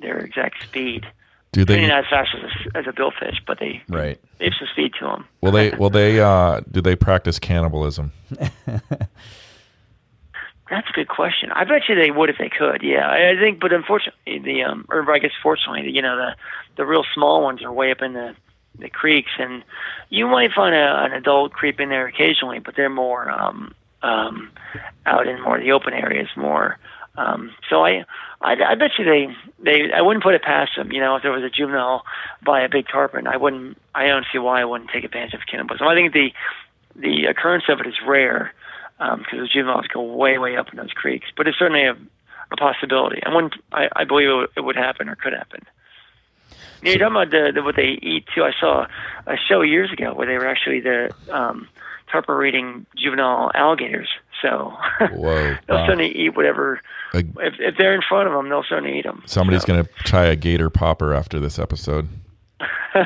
their exact speed.
Do they?
Maybe not as fast as a, as a billfish, but they
Right.
they have some speed to them.
Will they? Will they? Uh, do they practice cannibalism?
That's a good question. I bet you they would if they could. Yeah, I, I think, but unfortunately, the um, or I guess fortunately, you know, the the real small ones are way up in the the creeks, and you might find a, an adult creep in there occasionally, but they're more um, um, out in more the open areas more. Um, so I, I, I bet you they, they, I wouldn't put it past them. You know, if there was a juvenile by a big tarpon, I wouldn't. I don't see why I wouldn't take advantage of cannibalism. I think the, the occurrence of it is rare because the juveniles go way, way up in those creeks. But it's certainly a, a possibility. I wouldn't. I, I believe it would, it would happen or could happen. You're talking about the, the, what they eat too. I saw a show years ago where they were actually the um, tarpon eating juvenile alligators. So
Whoa!
they'll
wow.
certainly eat whatever.
A-
If, if they're in front of them, they'll certainly eat them.
Somebody's gonna try a gator popper after this episode.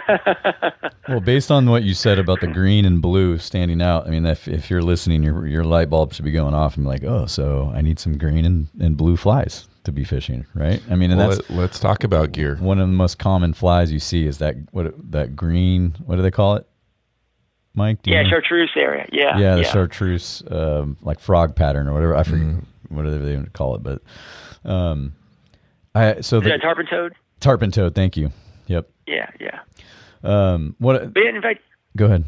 Well, based on what you said about the green and blue standing out, I mean, if, if you're listening, your your light bulb should be going off and be like, oh, so I need some green and, and blue flies to be fishing, right? I mean, and
Well,
that's
let, us talk about gear.
one of the most common flies you see is that what that green. What do they call it, Mike? Do you
Yeah,
know?
chartreuse area. Yeah.
yeah, the chartreuse, um, like frog pattern or whatever. I forget
Mm-hmm.
whatever they call it, but um, I so
Is
the
that tarpon toad?
tarpon toad. Thank you. Yep.
Yeah, yeah.
Um, what?
But in fact,
Go ahead.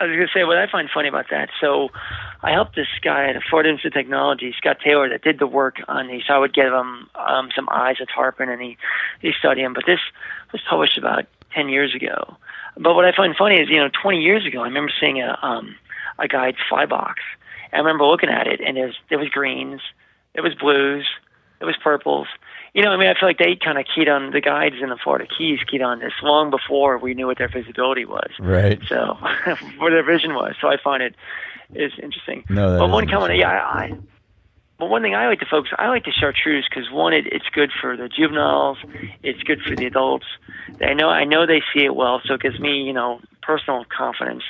I was going to say what I find funny about that. So, I helped this guy at Florida Institute of Technology, Scott Taylor, that did the work on these. So I would give him um, some eyes of tarpon, and he he studied them. But this was published about ten years ago. But what I find funny is, you know, twenty years ago, I remember seeing a um, a guide's fly box. And I remember looking at it, and there was, there was greens, there was blues, there was purples. You know, I mean, I feel like they kind of keyed on the guides in the Florida Keys keyed on this long before we knew what their visibility was
Right.
so what their vision was. So I find it is interesting.
No,
but one comment, yeah, I, I but one thing I like to focus, I like the chartreuse because one, it, it's good for the juveniles, it's good for the adults. I know, I know they see it well, so it gives me, you know, personal confidence.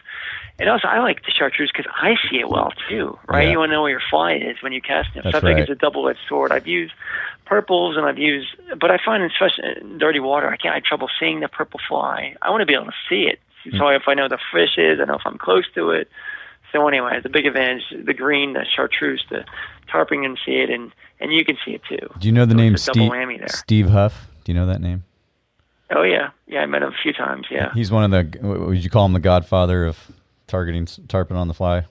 And also, I like the chartreuse because I see it well too, right?
Yeah.
You want to know where your fly is when you cast it.
That's
so I think
right.
it's a double-edged sword. I've used purples and I've used, but I find especially in dirty water, I can't I have trouble seeing the purple fly. I want to be able to see it.
Hmm.
So if I know the fish is, I know if I'm close to it. So anyway, the big advantage, the green, the chartreuse, the tarpon can see it, and and you can see it too.
Do you know the
So
name
it's a double
Steve. Steve Huff? Do you know that name?
Oh yeah, yeah, I met him a few times. Yeah,
He's one of the. Would you call him the Godfather of targeting tarpon on the fly?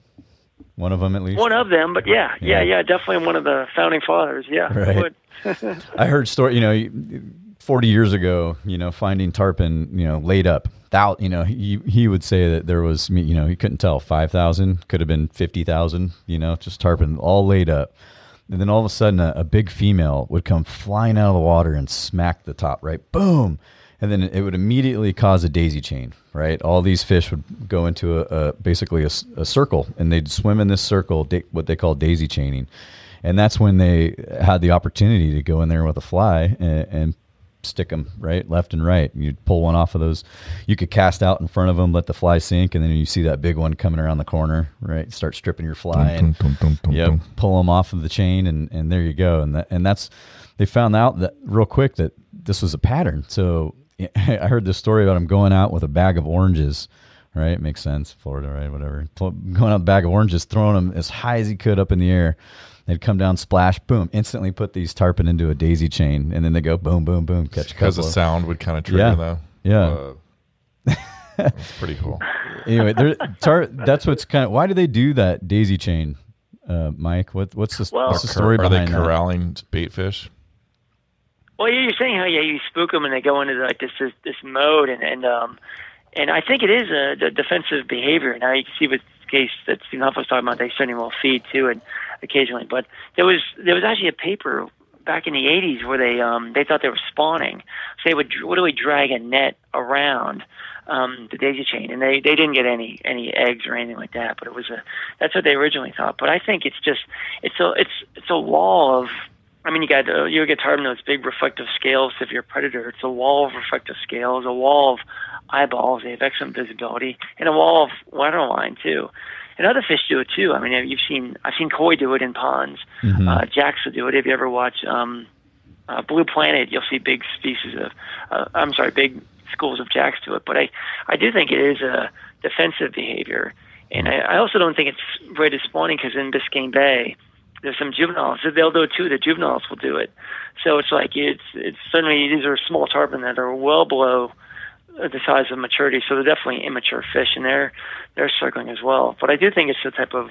One of them at least.
one of them, but yeah, yeah,
Yeah.
yeah, definitely one of the founding fathers. Yeah, I
Right.
would.
I heard story. You know, forty years ago, you know, finding tarpon, you know, laid up. Thou, you know, he he would say that there was, you know, he couldn't tell five thousand, could have been fifty thousand. You know, just tarpon all laid up. And then all of a sudden, a, a big female would come flying out of the water and smack the top, right? Boom. And then it would immediately cause a daisy chain, right? All these fish would go into a, a basically a circle, and they'd swim in this circle, what they call daisy chaining, and that's when they had the opportunity to go in there with a fly and, and stick them right, left and right. You'd pull one off of those. You could cast out in front of them, let the fly sink, and then you see that big one coming around the corner, right? Start stripping your fly and
Dun, dun, dun, dun,
Yep, pull them off of the chain, and and there you go. And that and that's they found out that real quick that this was a pattern. So I heard this story about him going out with a bag of oranges. Right, makes sense. Florida, right? Whatever. Going out with a bag of oranges, throwing them as high as he could up in the air. They'd come down, splash, boom, instantly put these tarpon into a daisy chain, and then they go boom, boom, boom, catch a
Because the sound would kind of trigger
Yeah.
though.
Yeah.
Uh, that's pretty cool.
anyway, tar, that's what's kind of. Why do they do that daisy chain, uh, Mike? What, what's the,
Well-
what's the story
Are they
behind that?
corralling bait fish?
Well, yeah, you're saying how yeah you spook them and they go into like this this, this mode and and um and I think it is a defensive behavior. Now you can see with the case that Stephen Huff was talking about, they certainly will feed too and occasionally. But there was there was actually a paper back in the 80s where they um they thought they were spawning, so they would literally drag a net around um the daisy chain and they they didn't get any any eggs or anything like that but it was a that's what they originally thought but i think it's just it's a it's it's a wall of I mean, you got uh, you get tarpon those big reflective scales. If you're a predator, it's a wall of reflective scales, a wall of eyeballs. They have excellent visibility, and a wall of water line too. And other fish do it too. I mean, you've seen I've seen koi do it in ponds.
Mhm.
Uh, jacks will do it. If you ever watch um, uh, Blue Planet, you'll see big species of, uh, I'm sorry, big schools of jacks to it. But I, I do think it is a defensive behavior, and I, I also don't think it's very disappointing because in Biscayne Bay, there's some juveniles. They'll do it too. The juveniles will do it. So it's like it's it's certainly these are small tarpon that are well below the size of maturity. So they're definitely immature fish, and they're they're circling as well. But I do think it's a type of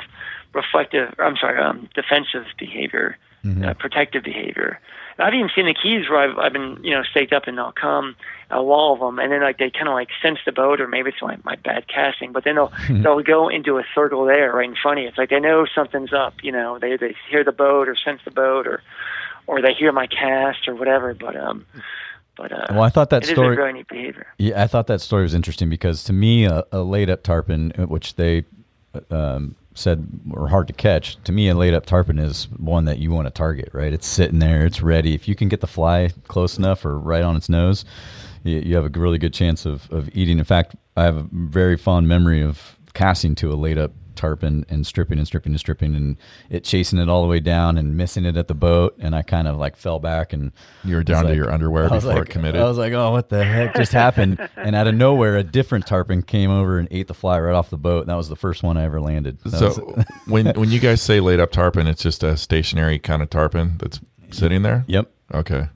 reflective. I'm sorry, um, defensive behavior, mm-hmm. uh, protective behavior. And I've even seen the keys where I've, I've been, you know, staked up and they'll come, a wall of them, and then like they kind of like sense the boat, or maybe it's my, my bad casting, but then they'll mm-hmm. they'll go into a circle there right in front of you. It's like they know something's up, you know, they they hear the boat or sense the boat or or they hear my cast or whatever. But um, but uh,
well, I thought that story.
very neat behavior.
Yeah, I thought that story was interesting because to me, a, a laid up tarpon, which they um, said were hard to catch. To me, a laid up tarpon is one that you want to target. Right, it's sitting there, it's ready. If you can get the fly close enough or right on its nose, you, you have a really good chance of of eating. In fact, I have a very fond memory of casting to a laid up tarpon and stripping and stripping and stripping and it chasing it all the way down and missing it at the boat and I kind of like fell back and
you were down to your underwear before
like,
it committed.
I was like, oh, what the heck just happened? and out of nowhere, a different tarpon came over and ate the fly right off the boat. And that was the first one I ever landed. That
so when when you guys say laid up tarpon, it's just a stationary kind of tarpon that's sitting there.
Yep.
Okay.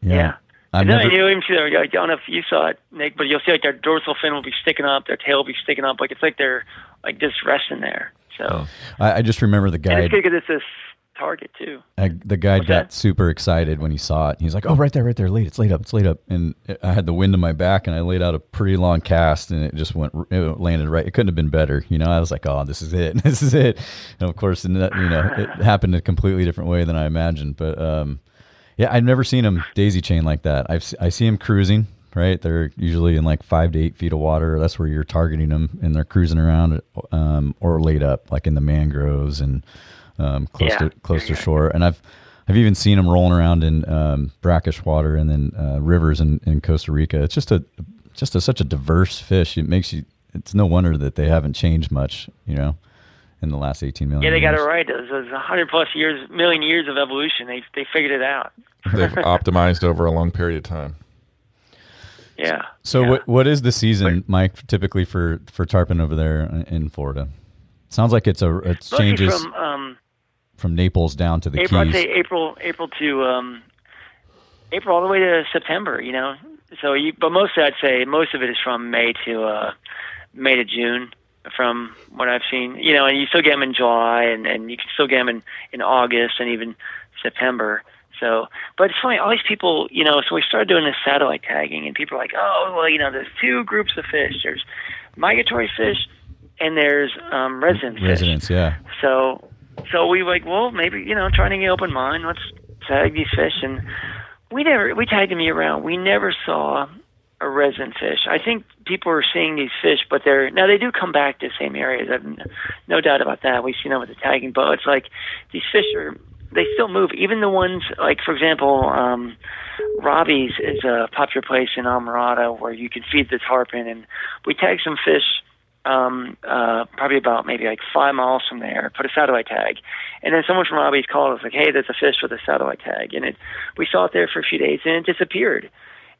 Yeah. yeah. I've never... you even see their, I don't know if you saw it, Nick, but you'll see like their dorsal fin will be sticking up, their tail will be sticking up, like it's like they're like just resting there. So oh.
I, I, just remember the guy.
because it's this target too.
I, the guy got that? super excited when he saw it. He's like, "Oh, right there, right there, late. It's laid up. It's laid up." And I had the wind in my back, and I laid out a pretty long cast, and it just went. It landed right. It couldn't have been better. You know, I was like, "Oh, this is it. this is it." And of course, you know, it happened a completely different way than I imagined. But um, yeah, I've never seen them daisy chain like that. I've I see them cruising right? They're usually in like five to eight feet of water. That's where you're targeting them, and they're cruising around um, or laid up, like in the mangroves and um, close yeah. to close to shore. And I've I've even seen them rolling around in um, brackish water and then uh, rivers in, in Costa Rica. It's just a just a, such a diverse fish. It makes you. It's no wonder that they haven't changed much, you know, in the last 18 million.
Yeah, they
years.
got it right. It was 100 plus years, million years of evolution. They they figured it out.
They've optimized over a long period of time.
Yeah.
So
yeah.
what what is the season, Mike, typically for for tarpon over there in Florida? Sounds like it's a it changes
from um,
from Naples down to the
April,
Keys.
I'd say April April to um, April all the way to September. You know, so you but mostly I'd say most of it is from May to uh, May to June. From what I've seen, you know, and you still get them in July, and and you can still get them in in August and even September. So, but it's funny, all these people, you know, so we started doing this satellite tagging, and people are like, oh, well, you know, there's two groups of fish. There's migratory fish, and there's um, resident
fish. Residents, yeah.
So, so we like, well, maybe you know, trying to get open mind. Let's tag these fish, and we never we tagged them year round. We never saw a resident fish. I think people are seeing these fish, but they're now they do come back to the same areas. I've no doubt about that. We've seen them with the tagging, but it's like these fish are they still move. Even the ones like, for example, um, Robbie's is a popular place in Islamorada where you can feed the tarpon, and we tag some fish. Um, uh, probably about maybe like five miles from there, put a satellite tag, and then someone from Robbie's called us like, "Hey, there's a fish with a satellite tag," and it we saw it there for a few days, and it disappeared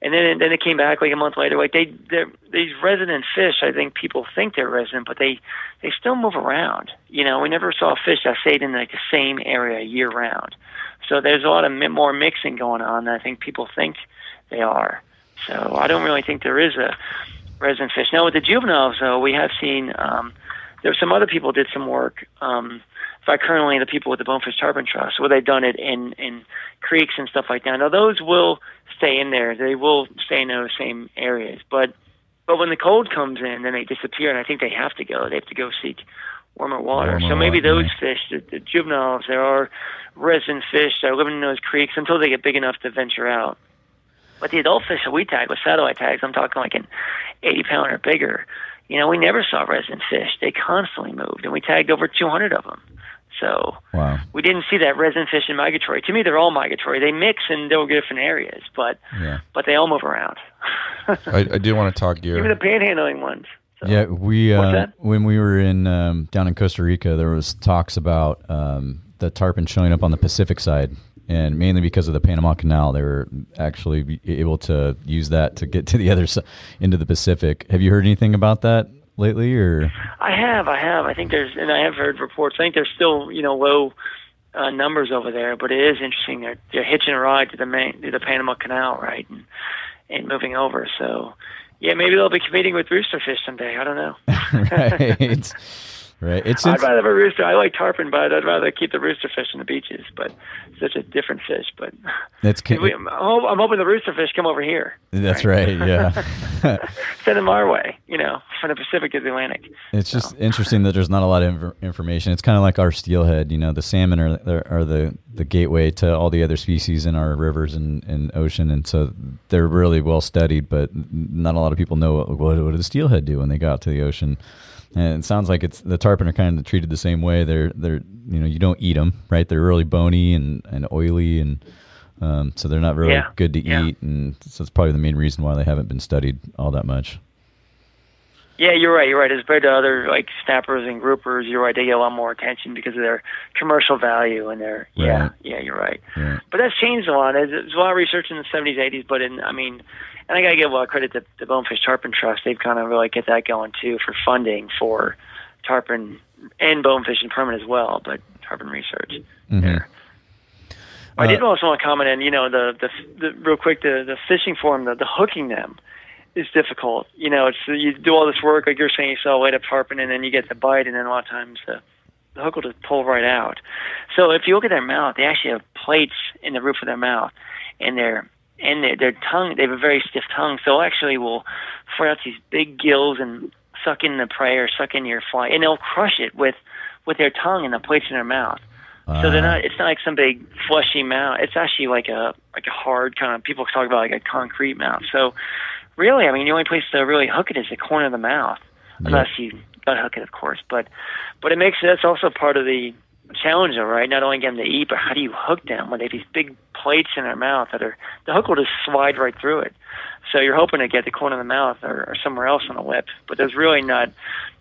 and then then it came back like a month later. Like they they're these resident fish. I think people think they're resident, but they they still move around. You know, we never saw a fish that stayed in like the same area year round. So there's a lot of more mixing going on than I think people think they are. So I don't really think there is a resident fish. Now with the juveniles, though, we have seen um, there's some other people did some work. Um, by currently the people with the Bonefish Tarpon Trust, where they've done it in in creeks and stuff like that. Now those will stay in there. They will stay in those same areas. But but when the cold comes in, then they disappear, and I think they have to go. They have to go seek warmer water. Warmer so maybe water, those yeah. fish, the, the juveniles, there are resident fish that are living in those creeks until they get big enough to venture out. But the adult fish that we tag with satellite tags, I'm talking like an 80 pound or bigger. You know, we never saw resident fish. They constantly moved, and we tagged over 200 of them. So
wow.
we didn't see that resin fish in migratory. To me, they're all migratory. They mix in go different areas, but
yeah.
but they all move around.
I, I, do want to talk gear.
Even the panhandling ones.
So. Yeah, we uh, when we were in um, down in Costa Rica, there was talks about um, the tarpon showing up on the Pacific side and mainly because of the Panama Canal, they were actually able to use that to get to the other side into the Pacific. Have you heard anything about that lately, or?
I have, I have. I think there's, and I have heard reports. I think there's still, you know, low uh, numbers over there, but it is interesting. They're they're hitching a ride to the main to the Panama Canal, right, and and moving over. So, yeah, maybe they'll be competing with roosterfish someday. I don't know.
right. Right. It's
I'd rather have a rooster. I like tarpon, but I'd rather keep the rooster fish in the beaches. But it's such a different fish. But
that's
we, I'm, hoping the rooster fish come over here.
That's right. right yeah.
Send them our way. You know, from the Pacific to the Atlantic.
It's so. just interesting that there's not a lot of inf- information. It's kind of like our steelhead. You know, the salmon are are the the gateway to all the other species in our rivers and, and ocean, and so they're really well studied. But not a lot of people know what, what, what did the steelhead do when they got out to the ocean. And it sounds like it's the tarpon are kind of treated the same way. They're they're you know you don't eat them right. They're really bony and, and oily and um, so they're not really
yeah.
good to
yeah.
eat. And so it's probably the main reason why they haven't been studied all that much.
Yeah, you're right. You're right. As compared to other like snappers and groupers, you're right. They get a lot more attention because of their commercial value and their
right.
yeah, yeah. You're right.
right.
But that's changed a lot. There's, there's a lot of research in the 70s, 80s, but in I mean, and I gotta give a lot of credit to the Bonefish Tarpon Trust. They've kind of really get that going too for funding for tarpon and bonefish and permit as well, but tarpon research
mm-hmm.
there. I did also want to comment on, you know, the, the the real quick the the fishing form, the the hooking them is difficult. You know, it's you do all this work like you're saying, you saw a light up tarpon, and then you get the bite, and then a lot of times the the hook will just pull right out. So if you look at their mouth, they actually have plates in the roof of their mouth, and their and their, their tongue, they have a very stiff tongue, so actually will fire out these big gills and suck in the prey or suck in your fly, and they'll crush it with with their tongue and the plates in their mouth. Uh, so they're not. It's not like some big fleshy mouth. It's actually like a like a hard kind of. People talk about like a concrete mouth. So really, I mean, the only place to really hook it is the corner of the mouth,
Yeah.
unless you gut hook it, of course. But but it makes that's also part of the challenge, though, right? Not only get them to eat, but how do you hook them when they have these big plates in their mouth that are the hook will just slide right through it. So you're hoping to get the corner of the mouth or, or somewhere else on the lip, but there's really not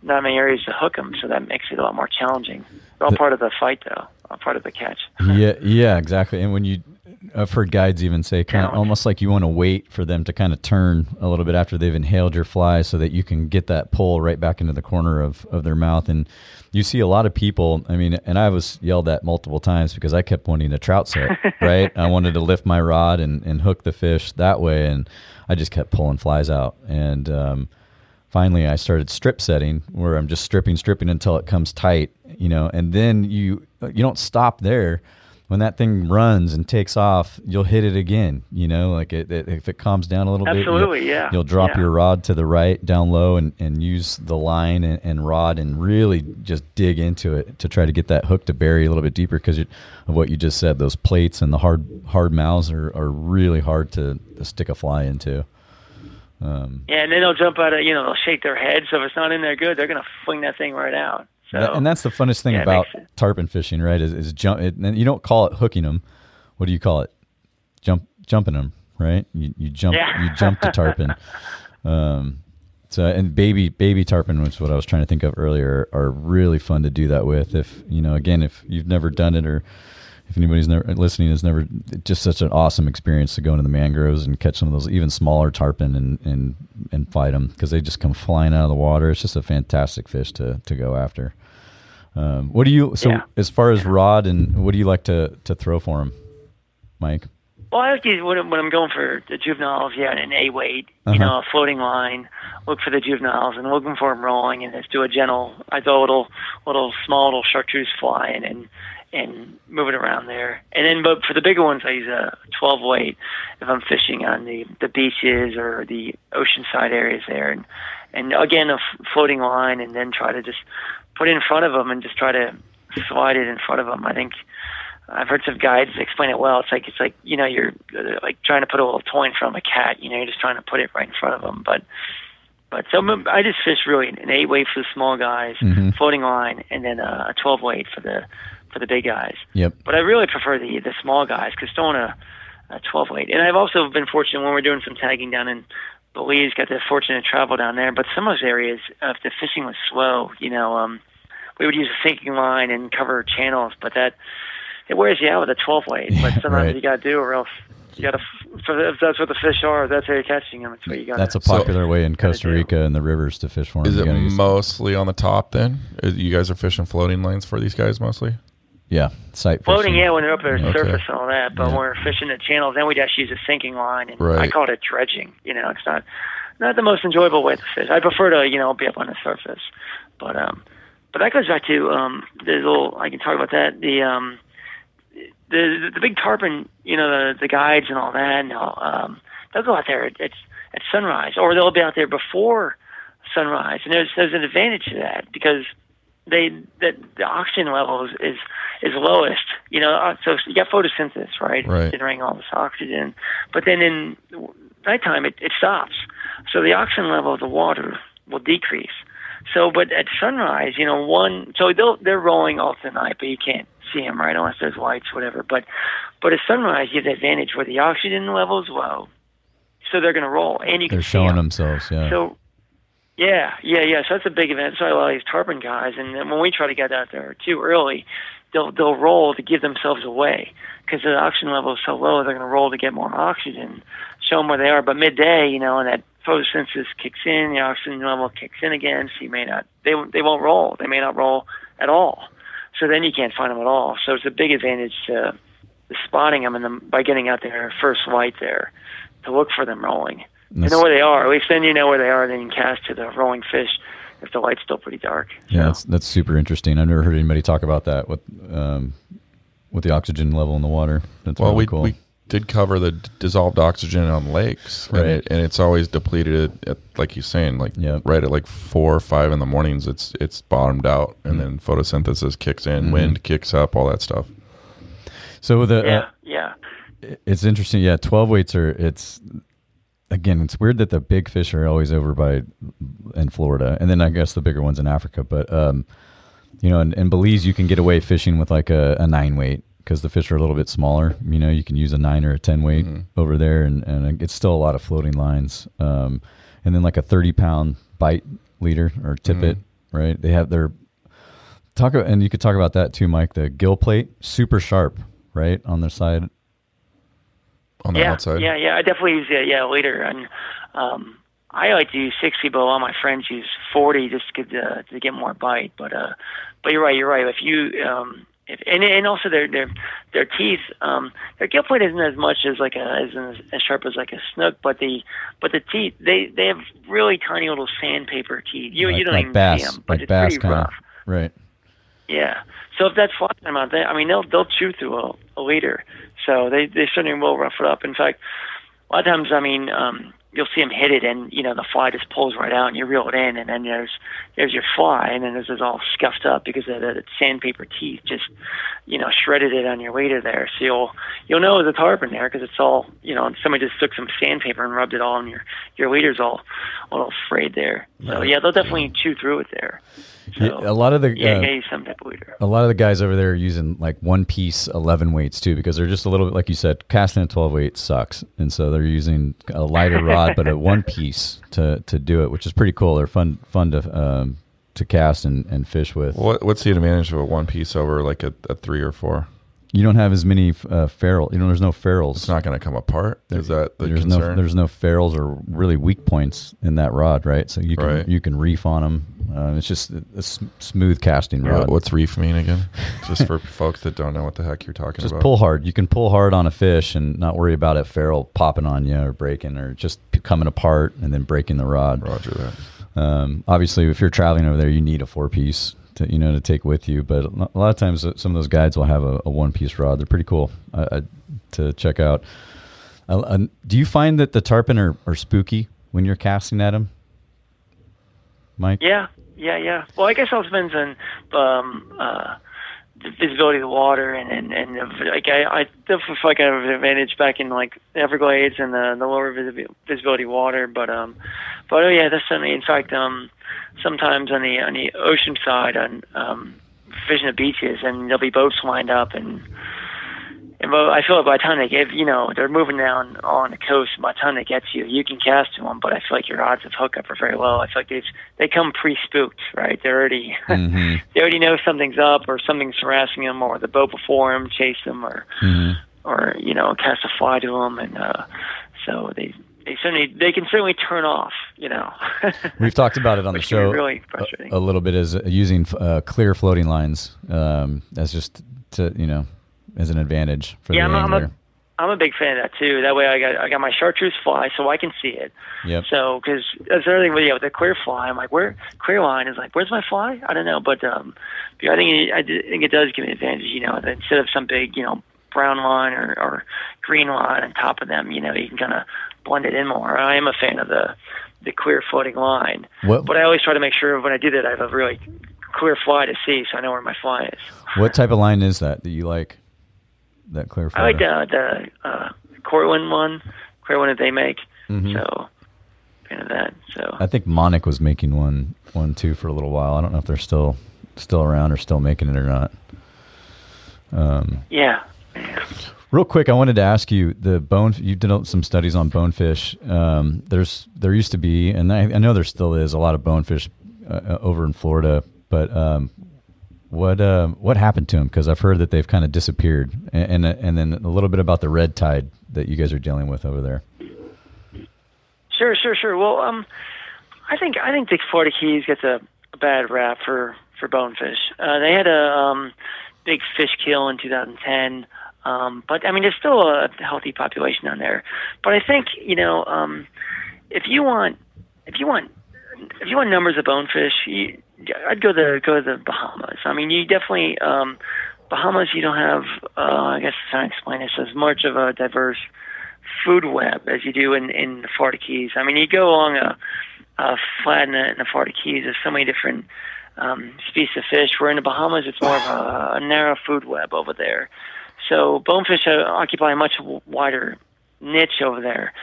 not many areas to hook them, so that makes it a lot more challenging. It's all part of the fight, though, all part of the catch.
yeah, yeah, exactly. And when you, I've heard guides even say, kind of almost like you want to wait for them to kind of turn a little bit after they've inhaled your fly, so that you can get that pull right back into the corner of of their mouth. And you see a lot of people. I mean, and I was yelled at multiple times because I kept wanting a trout set. right, I wanted to lift my rod and and hook the fish that way, and I just kept pulling flies out. And um, finally, I started strip setting, where I'm just stripping, stripping until it comes tight. You know, and then you you don't stop there. When that thing runs and takes off, you'll hit it again. You know, like it, it, if it calms down a little bit, you'll-
Absolutely, yeah.
You'll drop
Yeah.
your rod to the right, down low, and, and use the line and, and rod and really just dig into it to try to get that hook to bury a little bit deeper because of what you just said. Those plates and the hard hard mouths are, are really hard to, to stick a fly into. Um,
Yeah, and then they'll jump out of you know they'll shake their head. So if it's not in there good, they're gonna fling that thing right out. So
and that's the funnest thing
yeah,
about tarpon fishing, right? Is, is jump. It, and you don't call it hooking them. What do you call it? Jump, jumping them, right? You, you jump,
Yeah.
you jump the tarpon. um, so and baby baby tarpon was what I was trying to think of earlier. Are really fun to do that with. If you know, again, if you've never done it or if anybody's never listening has never, it's just such an awesome experience to go into the mangroves and catch some of those even smaller tarpon and and and fight them because they just come flying out of the water. It's just a fantastic fish to to go after. Um, what do you so
Yeah.
as far as rod and what do you like to to throw for them, Mike?
Well, I like these when, I'm- when I'm going for the juveniles, yeah, an A weight,
Uh-huh.
you know, a floating line. Look for the juveniles and looking for them rolling, and just do a gentle. I throw a little, little small little chartreuse fly and and and move it around there. And then, but for the bigger ones, I use a 12 weight if I'm fishing on the the beaches or the oceanside areas there, and and again a f- floating line, and then try to just put it in front of them and just try to slide it in front of them. I think. I've heard some guides explain it well. It's like it's like you know you're uh, like trying to put a little toy in front of a cat. You know, you're just trying to put it right in front of them. But but so I just fish really an eight weight for the small guys,
Mhm.
floating line, and then a, a twelve weight for the for the big guys.
Yep.
But I really prefer the the small guys because throwing a, a 12 weight. And I've also been fortunate when we're doing some tagging down in Belize, got the fortunate travel down there. But some of those areas, uh, if the fishing was slow, you know, um, we would use a sinking line and cover channels. But that it wears you out with a 12 weight, but sometimes
Right.
you got to do, or else you got to. If that's what the fish are, that's how you're catching them. It's what you got.
That's a
So-
popular way in
Gotta
Costa
do.
Rica and the rivers to fish for them.
Is
You
it mostly on the top then? You guys are fishing floating lanes for these guys mostly?
Yeah, sight
Floating,
fishing.
yeah, when they're up there
Okay.
surface and all that. But
Yeah.
when we're fishing the channels, then we'd actually use a sinking line, and I call it dredging. You know, it's not not the most enjoyable way to fish. I prefer to you know be up on the surface, but um, but that goes back to um the little. I can talk about that. The um, the the big tarpon, you know, the the guides and all that. And all, um, they'll go out there at, at at sunrise, or they'll be out there before sunrise, and there's there's an advantage to that because they that the oxygen level is, is is lowest. You know, uh, so you got photosynthesis, right?
Right.
Generating all this oxygen, but then in nighttime it, it stops. So the oxygen level of the water will decrease. So, but at sunrise, you know, one so they'll they're rolling all through the night, but you can't see them, right? Unless there's lights, whatever. But but at sunrise, you have the advantage where the oxygen level is low, so they're going to roll, and you can
They're
see
showing
'em.
themselves. Yeah.
So, yeah, yeah, yeah. So that's a big event. So a lot of these tarpon guys, and then when we try to get out there too early, they'll they'll roll to give themselves away because the oxygen level is so low. They're going to roll to get more oxygen, show them where they are. But midday, you know, and that photosynthesis kicks in, the oxygen level kicks in again. So you may not they they won't roll. They may not roll at all. So then you can't find them at all. So it's a big advantage to spotting them and them by getting out there first light there to look for them rolling. You know where they are. At least then you know where they are. And then you can cast to the rolling fish if the light's still pretty dark.
Yeah,
So-
that's that's super interesting. I've never heard anybody talk about that with um, with the oxygen level in the water. That's
Well,
really
we
cool.
we did cover the d- dissolved oxygen on lakes, and,
Right.
it, and it's always depleted at, at like you're saying, like
Yep.
right at like four or five in the mornings. It's it's bottomed out, and
Mm.
then photosynthesis kicks in,
Mm-hmm.
wind kicks up, all that stuff.
so the
yeah,
uh,
yeah.
it's interesting. Yeah, twelve weights are. It's again, it's weird that the big fish are always over by in Florida, and then I guess the bigger ones in Africa. But um, you know, in, in Belize, you can get away fishing with like a, a nine weight because the fish are a little bit smaller. You know, you can use a nine or a ten weight over there, and and it's still a lot of floating lines. Um, and then like a thirty pound bite leader or tippet, right? They have their talk, and you could talk about that too, Mike. The gill plate, super sharp, right on their side.
On the
yeah,
outside,
Yeah, yeah, I definitely use it. Yeah, later, and um, I like to use sixty, but a lot of my friends use forty just to get, uh, to get more bite. But uh, but you're right. You're right. If you um, if, and and also their their their teeth, um, their gill plate isn't as much as like a as, as sharp as like a snook, but the but the teeth they they have really tiny little sandpaper teeth. You
like,
you don't
like
even
bass,
see them, but
like
it's
bass
pretty
kind
rough.
of, right?
Yeah. So if that's flying them out there, I mean, they'll they'll chew through a, a leader. So they they certainly will rough it up. In fact, a lot of times, I mean, um, you'll see them hit it, and you know the fly just pulls right out, and you reel it in, and then there's there's your fly, and then this is all scuffed up because of the sandpaper teeth just you know shredded it on your leader there. So you'll you'll know there's a tarpon there because it's all you know somebody just took some sandpaper and rubbed it all on your your leader's all all frayed there. So yeah, they'll definitely chew through it there. So,
Yeah, a lot of the
yeah,
uh,
some type of leader.
a lot of the guys over there are using like one piece 11 weights too because they're just a little bit like you said casting a 12 weight sucks and so they're using a lighter rod but a one piece to to do it which is pretty cool they're fun fun to um to cast and, and fish with
What what's the advantage of a one piece over like a, a three or four?
you don't have as many uh ferrule you know there's no ferrules
It's not going to come apart. Is that the
there's
concern?
no there's no ferrules or really weak points in that rod right so you can
Right.
you can reef on them uh, it's just a s- smooth casting rod
What's reef mean again? Just for folks that don't know what the heck you're talking
Just
about.
Just pull hard. You can pull hard on a fish and not worry about it ferrule popping on you or breaking or just p- coming apart and then breaking the rod.
Roger that.
Um, obviously, if you're traveling over there, you need a four piece to you know to take with you. But a lot of times, uh, some of those guides will have a, a one piece rod. They're pretty cool uh, to check out. Uh, uh, do you find that the tarpon are, are spooky when you're casting at them, Mike?
Yeah, yeah, yeah. Well, I guess all depends on um, uh, the visibility of the water, and and, and like I, I definitely feel like I have an advantage back in like the Everglades and the the lower visi- visibility water. But um, but oh yeah, that's certainly. In fact, um, sometimes on the on the ocean side, on um, fishing at beaches, and there'll be boats lined up and. And but I feel like by the time they get, you know, they're moving down on the coast. By the time they get to you, you can cast to them, but I feel like your odds of hookup are very low. I feel like they they come pre-spooked, right? They're already
Mm-hmm.
they already know something's up or something's harassing them, or the boat before them chase them, or
Mm-hmm.
or you know cast a fly to them, and uh, so they they certainly they can certainly turn off, you know.
We've talked about it on the
Which can be
show
really
a,
frustrating.
a little bit as uh, using uh, clear floating lines um, as just to you know as an advantage for
Yeah,
the
I'm a- I'm a-
angler.
I'm a big fan of that too. That way, I got I got my chartreuse fly, so I can see it.
Yep.
So, because that's another thing with yeah, with the clear fly, I'm like, where clear line is like, where's my fly? I don't know, but um, I think it, I think it does give me an advantage. You know, that instead of some big, you know, brown line or or green line on top of them, you know, you can kind of blend it in more. I am a fan of the the clear floating line,
What
but I always try to make sure when I do that, I have a really clear fly to see, so I know where my fly is.
what type of line is that that you like? That clear
I like the the uh, Cortland one, one that they make.
Mhm.
So, fan of that. So.
I think Monic was making one one too for a little while. I don't know if they're still still around or still making it or not. Um,
Yeah.
Real quick, I wanted to ask you the bone. You did some studies on bonefish. Um, there's there used to be, and I, I know there still is a lot of bonefish uh, uh, over in Florida. But um, what uh, what happened to them? Because I've heard that they've kind of disappeared. And, and and then a little bit about the red tide that you guys are dealing with over there.
Sure, sure, sure. Well, um, I think I think the Florida Keys gets a, a bad rap for for bonefish. Uh, they had a um, big fish kill in 2010. Um, but I mean, there's still a healthy population down there. But I think you know, um, if you want, if you want, if you want numbers of bonefish, you, I'd go the go to the Bahamas. I mean, you definitely um, Bahamas. You don't have, uh, I guess, trying to explain this as much of a diverse food web as you do in in the Florida Keys. I mean, you go along a, a flat in the, Florida Keys. There's so many different um, species of fish. Where in the Bahamas, it's more of a, a narrow food web over there. So bonefish occupy a much wider niche over there.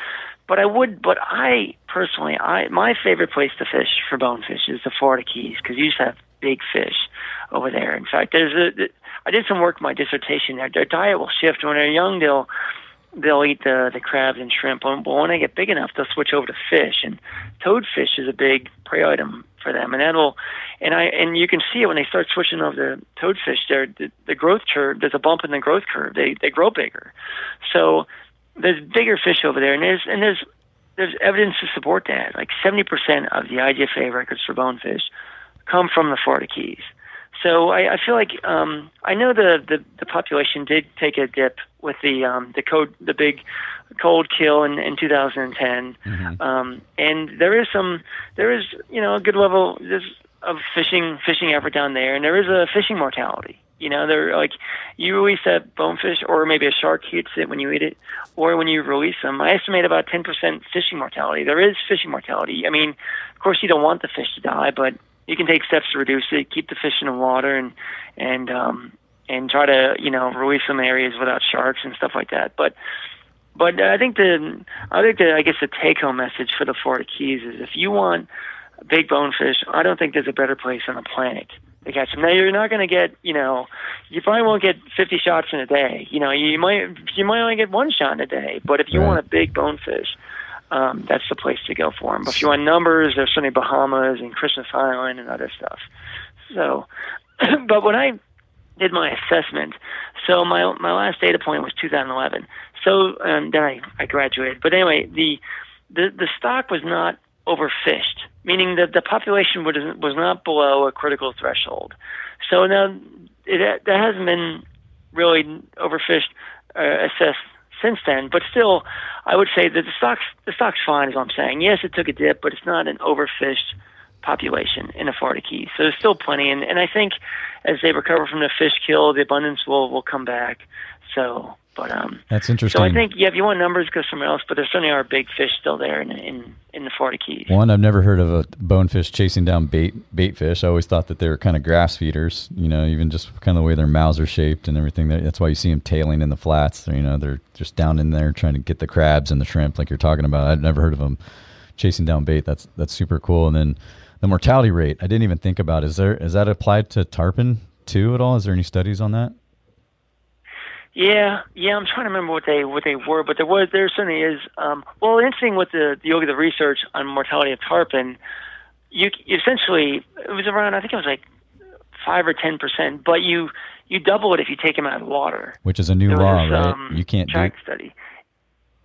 But I would, but I personally, I my favorite place to fish for bonefish is the Florida Keys because you just have big fish over there. In fact, there's a, I did some work in my dissertation there. Their diet will shift when they're young. They'll they'll eat the the crabs and shrimp. But when they get big enough, they'll switch over to fish. And toadfish is a big prey item for them, and that'll and I and you can see it when they start switching over to toadfish. There, the, the growth curve. There's a bump in the growth curve. They they grow bigger. So there's bigger fish over there, and there's and there's there's evidence to support that. Like 70% of the IGFA records for bonefish come from the Florida Keys. So I, I feel like um, I know the, the the population did take a dip with the um, the code the big cold kill in, in 2010, um, and there is some there is you know a good level of fishing fishing effort down there, and there is a fishing mortality. You know, they're like you release that bonefish, or maybe a shark eats it when you eat it, or when you release them. I estimate about 10% fishing mortality. There is fishing mortality. I mean, of course, you don't want the fish to die, but you can take steps to reduce it, keep the fish in the water, and and um, and try to you know release some areas without sharks and stuff like that. But but I think the I think the I guess the take home message for the Florida Keys is if you want big bonefish, I don't think there's a better place on the planet to catch them. Now you're not going to get, you know, you probably won't get 50 shots in a day. You know, you might you might only get one shot in a day. But if you
Right.
want a big bonefish, um, that's the place to go for them. But if you want numbers, there's certainly Bahamas and Christmas Island and other stuff. So, but when I did my assessment, so my my last data point was 2011. So um, then I, I graduated. But anyway, the the the stock was not overfished, meaning that the population was not below a critical threshold. So now it that hasn't been really overfished uh, assessed since then, but still, I would say that the stock's the stock's fine, what I'm saying. Yes, it took a dip, but it's not an overfished population in the Florida Keys. So there's still plenty, and, and I think as they recover from the fish kill, the abundance will will come back. So, but um,
That's interesting.
so I think yeah, if you want numbers, go somewhere else. But there certainly are big fish still there in in in the Florida Keys.
One, I've never heard of a bonefish chasing down bait bait fish. I always thought that they were kind of grass feeders. You know, even just kind of the way their mouths are shaped and everything. That's why you see them tailing in the flats. You know, they're just down in there trying to get the crabs and the shrimp, like you're talking about. I've never heard of them chasing down bait. That's that's super cool. And then the mortality rate, I didn't even think about. Is there is that applied to tarpon too at all? Is there any studies on that?
Yeah, yeah, I'm trying to remember what they what they were, but there was there certainly is. Um, well, interesting with the the yoga the research on mortality of tarpon, you, essentially it was around I think it was like five or ten percent, but you you double it if you take them out of water.
Which is a new
There
law, right?
um,
you can't do.
study.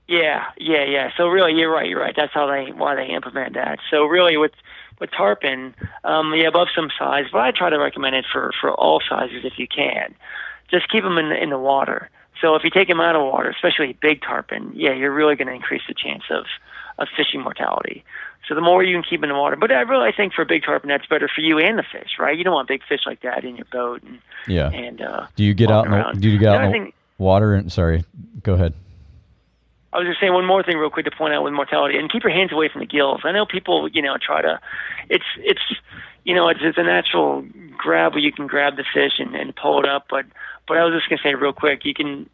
Yeah, yeah, yeah. So really, you're right. You're right. That's how they why they implement that. So really, with with tarpon, um, yeah, above some size, but I try to recommend it for for all sizes if you can. Just keep them in the, in the water. So if you take them out of water, especially big tarpon, yeah, you're really going to increase the chance of of fishing mortality. So the more you can keep in the water, but I really think for a big tarpon that's better for you and the fish, right? You don't want big fish like that in your boat and
Yeah.
and uh,
Do you get out? In the, do you get out in the
thing-
water? And sorry, go ahead.
I was just saying one more thing real quick to point out with mortality and keep your hands away from the gills. I know people, you know, try to it's it's you know, it's it's a natural grab where you can grab the fish and, and pull it up, but but I was just gonna say real quick, you can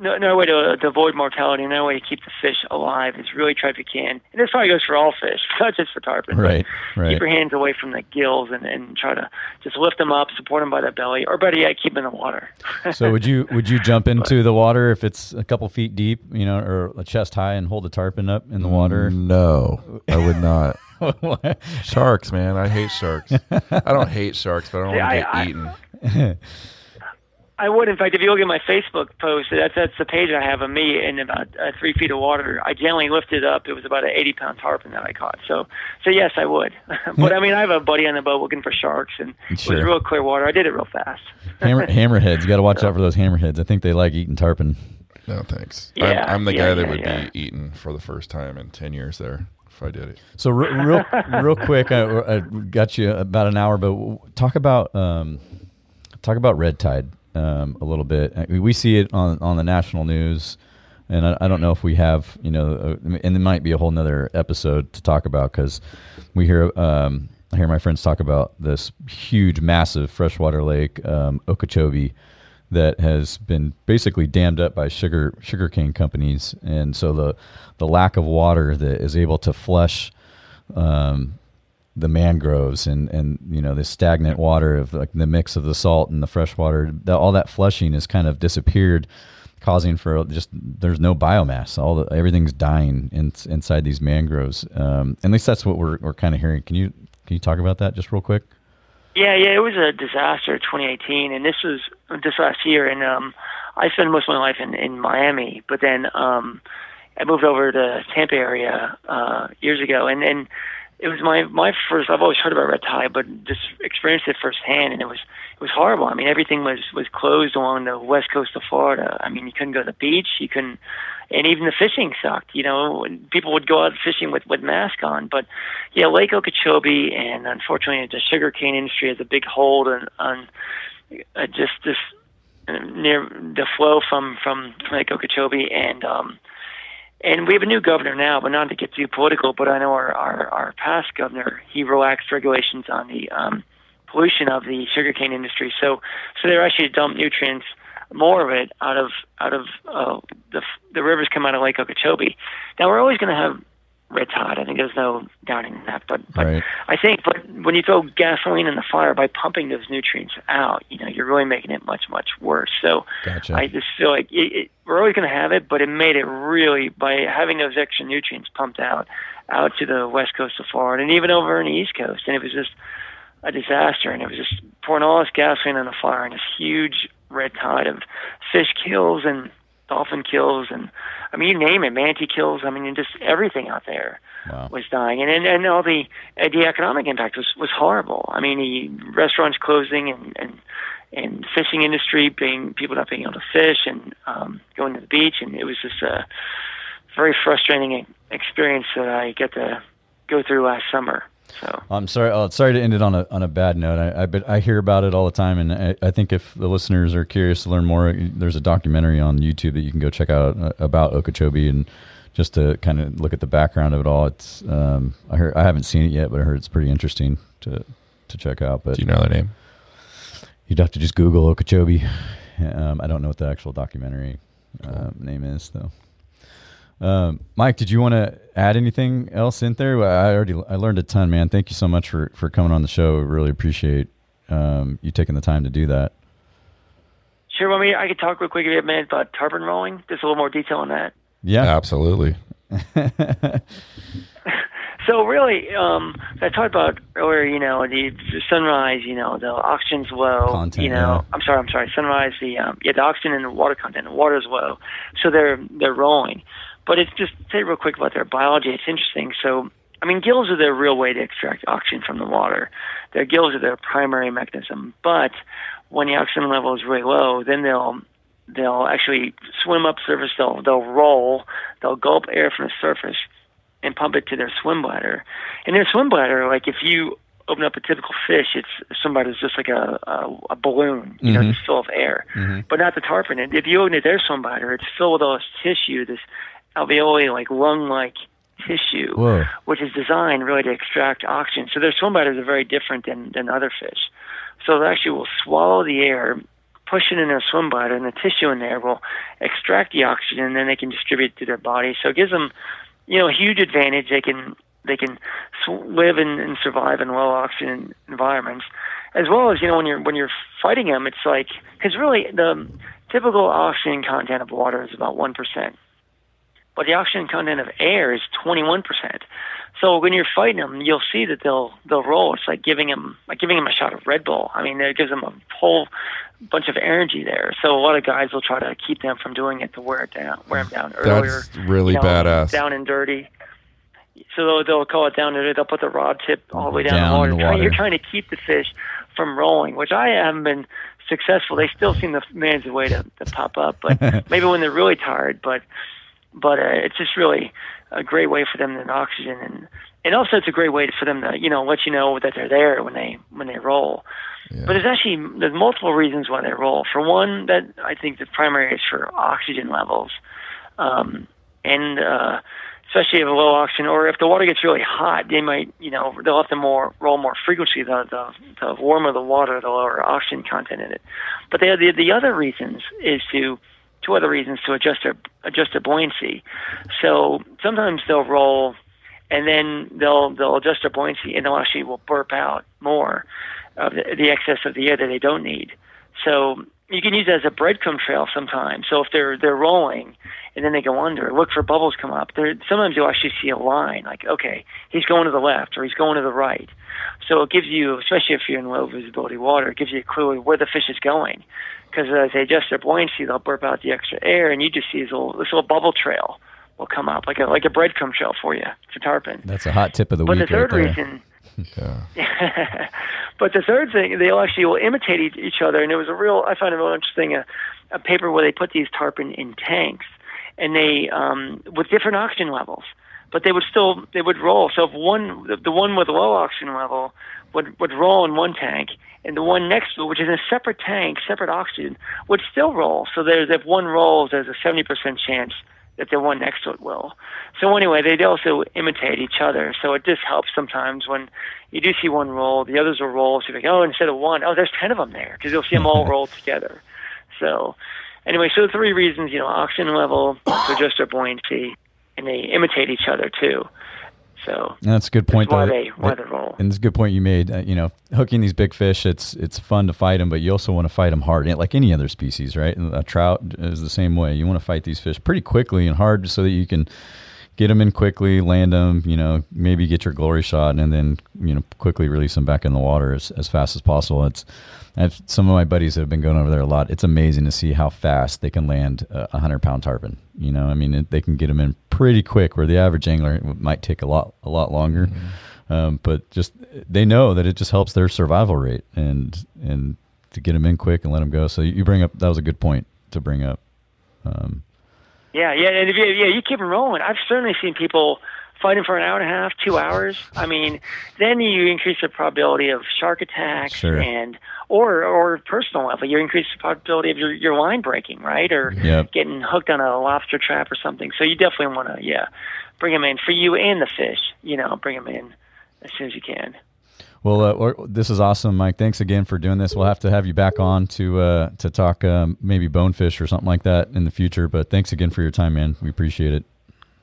no no way to, to avoid mortality, no way to keep the fish alive is really try if you can. And this probably goes for all fish, not just for tarpon.
Right, right.
Keep your hands away from the gills and, and try to just lift them up, support them by the belly, or better yet, keep them in the water.
So would you would you jump into the water if it's a couple feet deep, you know, or a chest high, and hold the tarpon up in the water?
No, I would not. Sharks, man. I hate sharks. I don't hate sharks, but I don't
See,
want to get
I-
eaten.
I would, in fact, if you look at my Facebook post, that's that's the page I have of me in about uh, three feet of water. I gently lifted up. It was about an eighty pound tarpon that I caught. So, so yes, I would. but I mean, I have a buddy on the boat looking for sharks, and it
Sure.
was real clear water. I did it real fast.
Hammer, hammerheads. You got to watch out for those hammerheads. I think they like eating tarpon.
No, thanks.
Yeah,
I'm, I'm the
yeah,
guy that
yeah,
would
yeah.
be eaten for the first time in ten years there if I did it.
So re- real, real quick, I, I got you about an hour, but talk about um, talk about red tide um, a little bit. Mean, we see it on on the national news, and I, I don't know if we have, you know, uh, and there might be a whole nother episode to talk about because we hear. Um, I hear my friends talk about this huge, massive freshwater lake, um, Okeechobee, that has been basically dammed up by sugar sugarcane companies, and so the the lack of water that is able to flush um, the mangroves and and you know the stagnant water of like the mix of the salt and the fresh water, that, all that flushing has kind of disappeared, causing for just there's no biomass. All the, everything's dying in, inside these mangroves. Um, at least that's what we're we're kind of hearing. Can you can you talk about that just real quick?
Yeah, yeah, it was a disaster, 2018, and this was this last year. And um, I spent most of my life in in Miami, but then um, I moved over to Tampa area uh, years ago, and and it was my my first. I've always heard about red tide, but just experienced it firsthand, and it was it was horrible. I mean, everything was was closed along the west coast of Florida. I mean, you couldn't go to the beach, you couldn't, and even the fishing sucked. You know, people would go out fishing with with masks on, but yeah, Lake Okeechobee, and unfortunately, the sugarcane industry has a big hold on on uh, just this uh, near the flow from from Lake Okeechobee, and um, and we have a new governor now, but not to get too political. But I know our our, our past governor he relaxed regulations on the um, pollution of the sugarcane industry, so so they're actually to dump nutrients more of it out of out of uh, the the rivers come out of Lake Okeechobee. Now we're always going to have red tide. I think there's no doubting that. But, but
Right.
I think, but when you throw gasoline in the fire by pumping those nutrients out, you know, you're really making it much much worse. So
Gotcha.
I just feel like it, it, we're always going to have it, but it made it really by having those extra nutrients pumped out out to the west coast of Florida and even over on the east coast, and it was just a disaster. And it was just pouring all this gasoline on the fire and this huge red tide of fish kills and dolphin kills and I mean you name it, manatee kills. I mean just everything out there
Wow.
was dying, and and, and all the uh, the economic impact was was horrible. I mean the restaurants closing and and and fishing industry being people not being able to fish and um, going to the beach, and it was just a very frustrating experience that I get to go through last summer. So
I'm sorry. Oh, sorry to end it on a on a bad note. I I, but I hear about it all the time, and I, I think if the listeners are curious to learn more, there's a documentary on YouTube that you can go check out uh, about Okeechobee and just to kind of look at the background of it all. It's um, I heard I haven't seen it yet, but I heard it's pretty interesting to to check out. But
Do you know their name?
you'd have to just Google Okeechobee. Um, I don't know what the actual documentary uh, name is though. Um, Mike, did you want to add anything else in there? I already I learned a ton, man. Thank you so much for for coming on the show. I really appreciate um, you taking the time to do that.
sure. I mean, I could talk real quick if you have a minute about tarpon rolling. Just a little more detail on that.
Yeah.
Absolutely.
So really, um, I talked about earlier. You know, the, the sunrise. You know, the oxygen's low.
Content,
you know,
yeah.
I'm sorry. I'm sorry. Sunrise. The um, yeah, the oxygen and the water content. The water water's low, so they're they're rolling. But it's just say real quick about their biology. It's interesting. So I mean, gills are their real way to extract oxygen from the water. Their gills are their primary mechanism. But when the oxygen level is really low, then they'll they'll actually swim up surface. They'll they'll roll. They'll gulp air from the surface and pump it to their swim bladder. And their swim bladder, like if you open up a typical fish, it's is just like a, a, a balloon, you know, mm-hmm. just full of air. Mm-hmm. But not the tarpon. And if you open it their swim bladder, it's filled with all this tissue, this alveoli like lung like tissue,
Whoa.
which is designed really to extract oxygen. So their swim bladders are very different than, than other fish. So they actually will swallow the air, push it in their swim bladder, and the tissue in there will extract the oxygen, and then they can distribute it to their body. So it gives them, you know, a huge advantage. They can they can sw- live and, and survive in low oxygen environments, as well as you know when you're when you're fighting them, it's like because really the typical oxygen content of water is about one percent but the oxygen content of air is 21%. So when you're fighting them, you'll see that they'll they'll roll. It's like giving them like giving them a shot of Red Bull. I mean, it gives them a whole bunch of energy there. So a lot of guys will try to keep them from doing it to wear it down, wear them down earlier.
That's really
you know,
badass.
Down and dirty. So they'll, they'll call it down and dirty. They'll put the rod tip all the way down,
Down
the water.
the water.
You're trying to keep the fish from rolling, which I haven't been successful. They still seem to manage a way to, to pop up, but maybe when they're really tired. But but uh, it's just really a great way for them to get oxygen and and also it's a great way for them to you know let you know that they're there when they when they roll. But there's actually there's multiple reasons why they roll. For one, that I think the primary is for oxygen levels, um, and uh, especially if a low oxygen or if the water gets really hot, they might you know they'll have to more roll more frequently. The the, the warmer the water, the lower oxygen content in it. But the the, the other reasons is to two other reasons to adjust their adjust their buoyancy. So sometimes they'll roll, and then they'll they'll adjust their buoyancy, and they'll actually will burp out more of the, the excess of the air that they don't need. So you can use it as a breadcrumb trail sometimes. So if they're they're rolling and then they go under, look for bubbles come up. There sometimes you'll actually see a line like, okay, he's going to the left or he's going to the right. So it gives you, especially if you're in low visibility water, it gives you a clue of where the fish is going. Because as they adjust their buoyancy, they'll burp out the extra air, and you just see this little this little bubble trail will come up like a like a breadcrumb trail for you for tarpon.
That's a hot tip of the
But the
week right
third
there.
reason
Yeah.
but the third thing, they'll actually will imitate each, each other. And it was a real, I found it real interesting, a, a paper where they put these tarpon in tanks, and they um, with different oxygen levels, but they would still they would roll. So if one, the, the one with low oxygen level would would roll in one tank, and the one next to it, which is in a separate tank, separate oxygen, would still roll. So there's if one rolls, there's a seventy percent chance that the one next to it will. So anyway, they also imitate each other. So it just helps sometimes when you do see one roll, the others will roll. So you're like, oh, instead of one, oh, there's ten of them there because you'll see them all roll together. So anyway, so the three reasons, you know, oxygen level, to adjust their buoyancy, and they imitate each other too. So
That's a good point.
why
though.
they why they roll.
And it's a good point you made. Uh, you know, hooking these big fish, it's it's fun to fight them, but you also want to fight them hard, like any other species, right? And a trout is the same way. You want to fight these fish pretty quickly and hard, so that you can get them in quickly, land them. You know, maybe get your glory shot, and then you know quickly release them back in the water as, as fast as possible. It's I have some of my buddies that have been going over there a lot. It's amazing to see how fast they can land a hundred pound tarpon. You know, I mean, it, they can get them in pretty quick, where the average angler might take a lot a lot longer. Um, but just they know that it just helps their survival rate and and to get them in quick and let them go. So you bring up that was a good point to bring up. Um,
Yeah, yeah, and if you, yeah, you keep them rolling. I've certainly seen people fighting for an hour and a half, two hours. I mean, then you increase the probability of shark attacks
Sure.
and or or personal level. You increase the probability of your your line breaking, right, or
Yep.
getting hooked on a lobster trap or something. So you definitely want to, yeah, bring them in for you and the fish. You know, bring them in as soon as you can.
Well, uh, or, this is awesome, Mike. Thanks again for doing this. We'll have to have you back on to uh, to talk um, maybe bonefish or something like that in the future. But thanks again for your time, man. We appreciate it.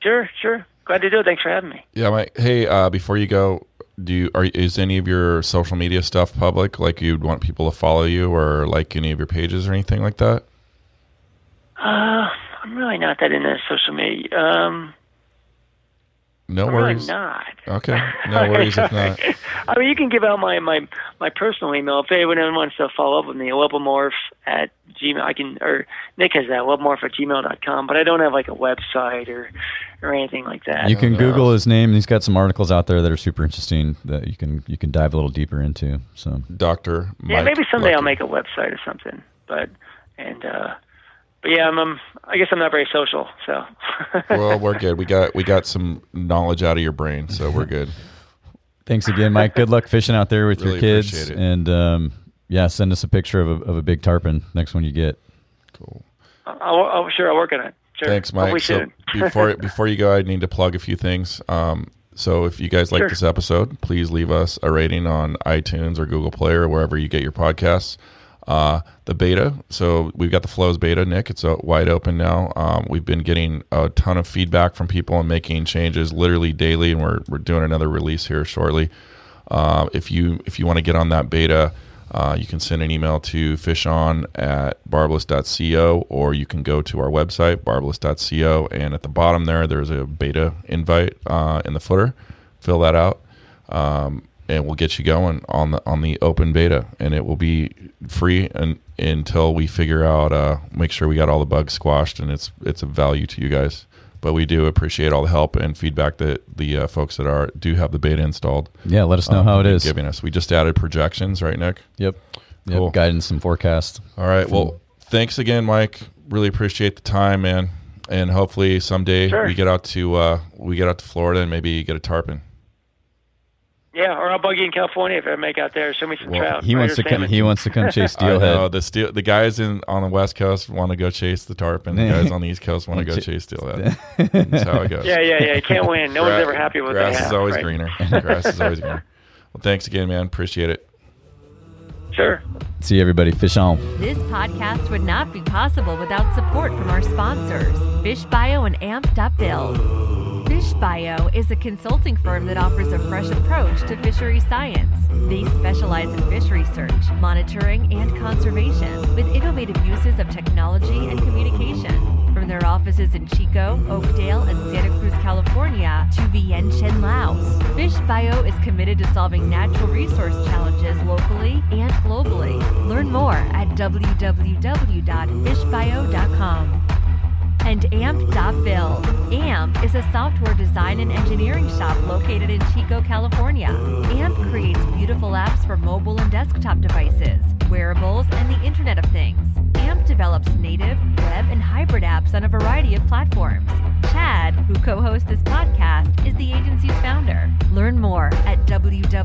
Sure, sure. Glad to do it. Thanks for having me.
Yeah, Mike. Hey, uh, before you go, do you are is any of your social media stuff public? Like you'd want people to follow you or like any of your pages or anything like that?
Uh, I'm really not that into social media. Um,
No
I'm
worries.
really not.
Okay, no worries if not.
I mean, you can give out my my my personal email if anyone wants to follow up with me. Webomorph at gmail. I can or Nick has that webomorph at gmail dot com. But I don't have like a website or or anything like that.
You can
know.
Google his name. He's got some articles out there that are super interesting that you can you can dive a little deeper into. So
Doctor.
yeah, maybe someday I'll make a website or something. But and uh, but yeah, I'm, um, I guess I'm not very social. So
well, we're good. We got we got some knowledge out of your brain, so we're good.
thanks again, Mike. Good luck fishing out there with
Really
your kids.
appreciate it.
And um, yeah, send us a picture of a, of a big tarpon next one you get.
Cool.
I'll, I'll sure I'll work on it. Sure.
Thanks, Mike. So before before you go, I need to plug a few things. Um, so if you guys like
Sure.
this episode, please leave us a rating on iTunes or Google Play or wherever you get your podcasts. Uh, the beta, so we've got the flows beta, Nick. It's uh, wide open now. Um, we've been getting a ton of feedback from people and making changes literally daily, and we're we're doing another release here shortly. Uh, if you if you want to get on that beta, uh, you can send an email to fishon at barbless.co or you can go to our website, barbless.co. And at the bottom there, there's a beta invite uh, in the footer. Fill that out. Um, and we'll get you going on the on the open beta, and it will be free and, until we figure out, uh, make sure we got all the bugs squashed, and it's it's a value to you guys. But we do appreciate all the help and feedback that the uh, folks that are do have the beta installed.
Yeah, let us know
um,
how it
have been
is.
Giving us, we just added projections, right, Nick?
Yep. Yep.
Cool.
Guidance and forecast.
All right. Well, thanks again, Mike. Really appreciate the time, man. And hopefully someday
Sure.
we get out to uh, we get out to Florida and maybe get a tarpon.
Yeah, or I'll bug you in California if I make out there. Show me some
Well,
trout.
He wants to come. He wants to come chase
I know
steelhead.
the steel the guys in on the West Coast want to go chase the tarpon. The guys on the East Coast want to go chase steelhead. That's how it goes.
Yeah, yeah, yeah. You can't win. No one's ever happy with what
grass
they have.
is always
right?
greener. grass is always greener. Well, thanks again, man. Appreciate it.
Sure.
See everybody. Fish on.
This podcast would not be possible without support from our sponsors, Fish Bio and Amp.Build. Fish Bio is a consulting firm that offers a fresh approach to fishery science. They specialize in fish research, monitoring, and conservation with innovative uses of technology and communication. From their offices in Chico, Oakdale, and Santa Cruz, California, to Vientiane, Laos, FishBio is committed to solving natural resource challenges locally and globally. Learn more at www.fishbio.com. And AMP.Build. AMP is a software design and engineering shop located in Chico, California. AMP creates beautiful apps for mobile and desktop devices, wearables, and the Internet of Things. AMP develops native, web, and hybrid apps on a variety of platforms. Chad, who co hosts this podcast, is the agency's founder. Learn more at www.amp.build.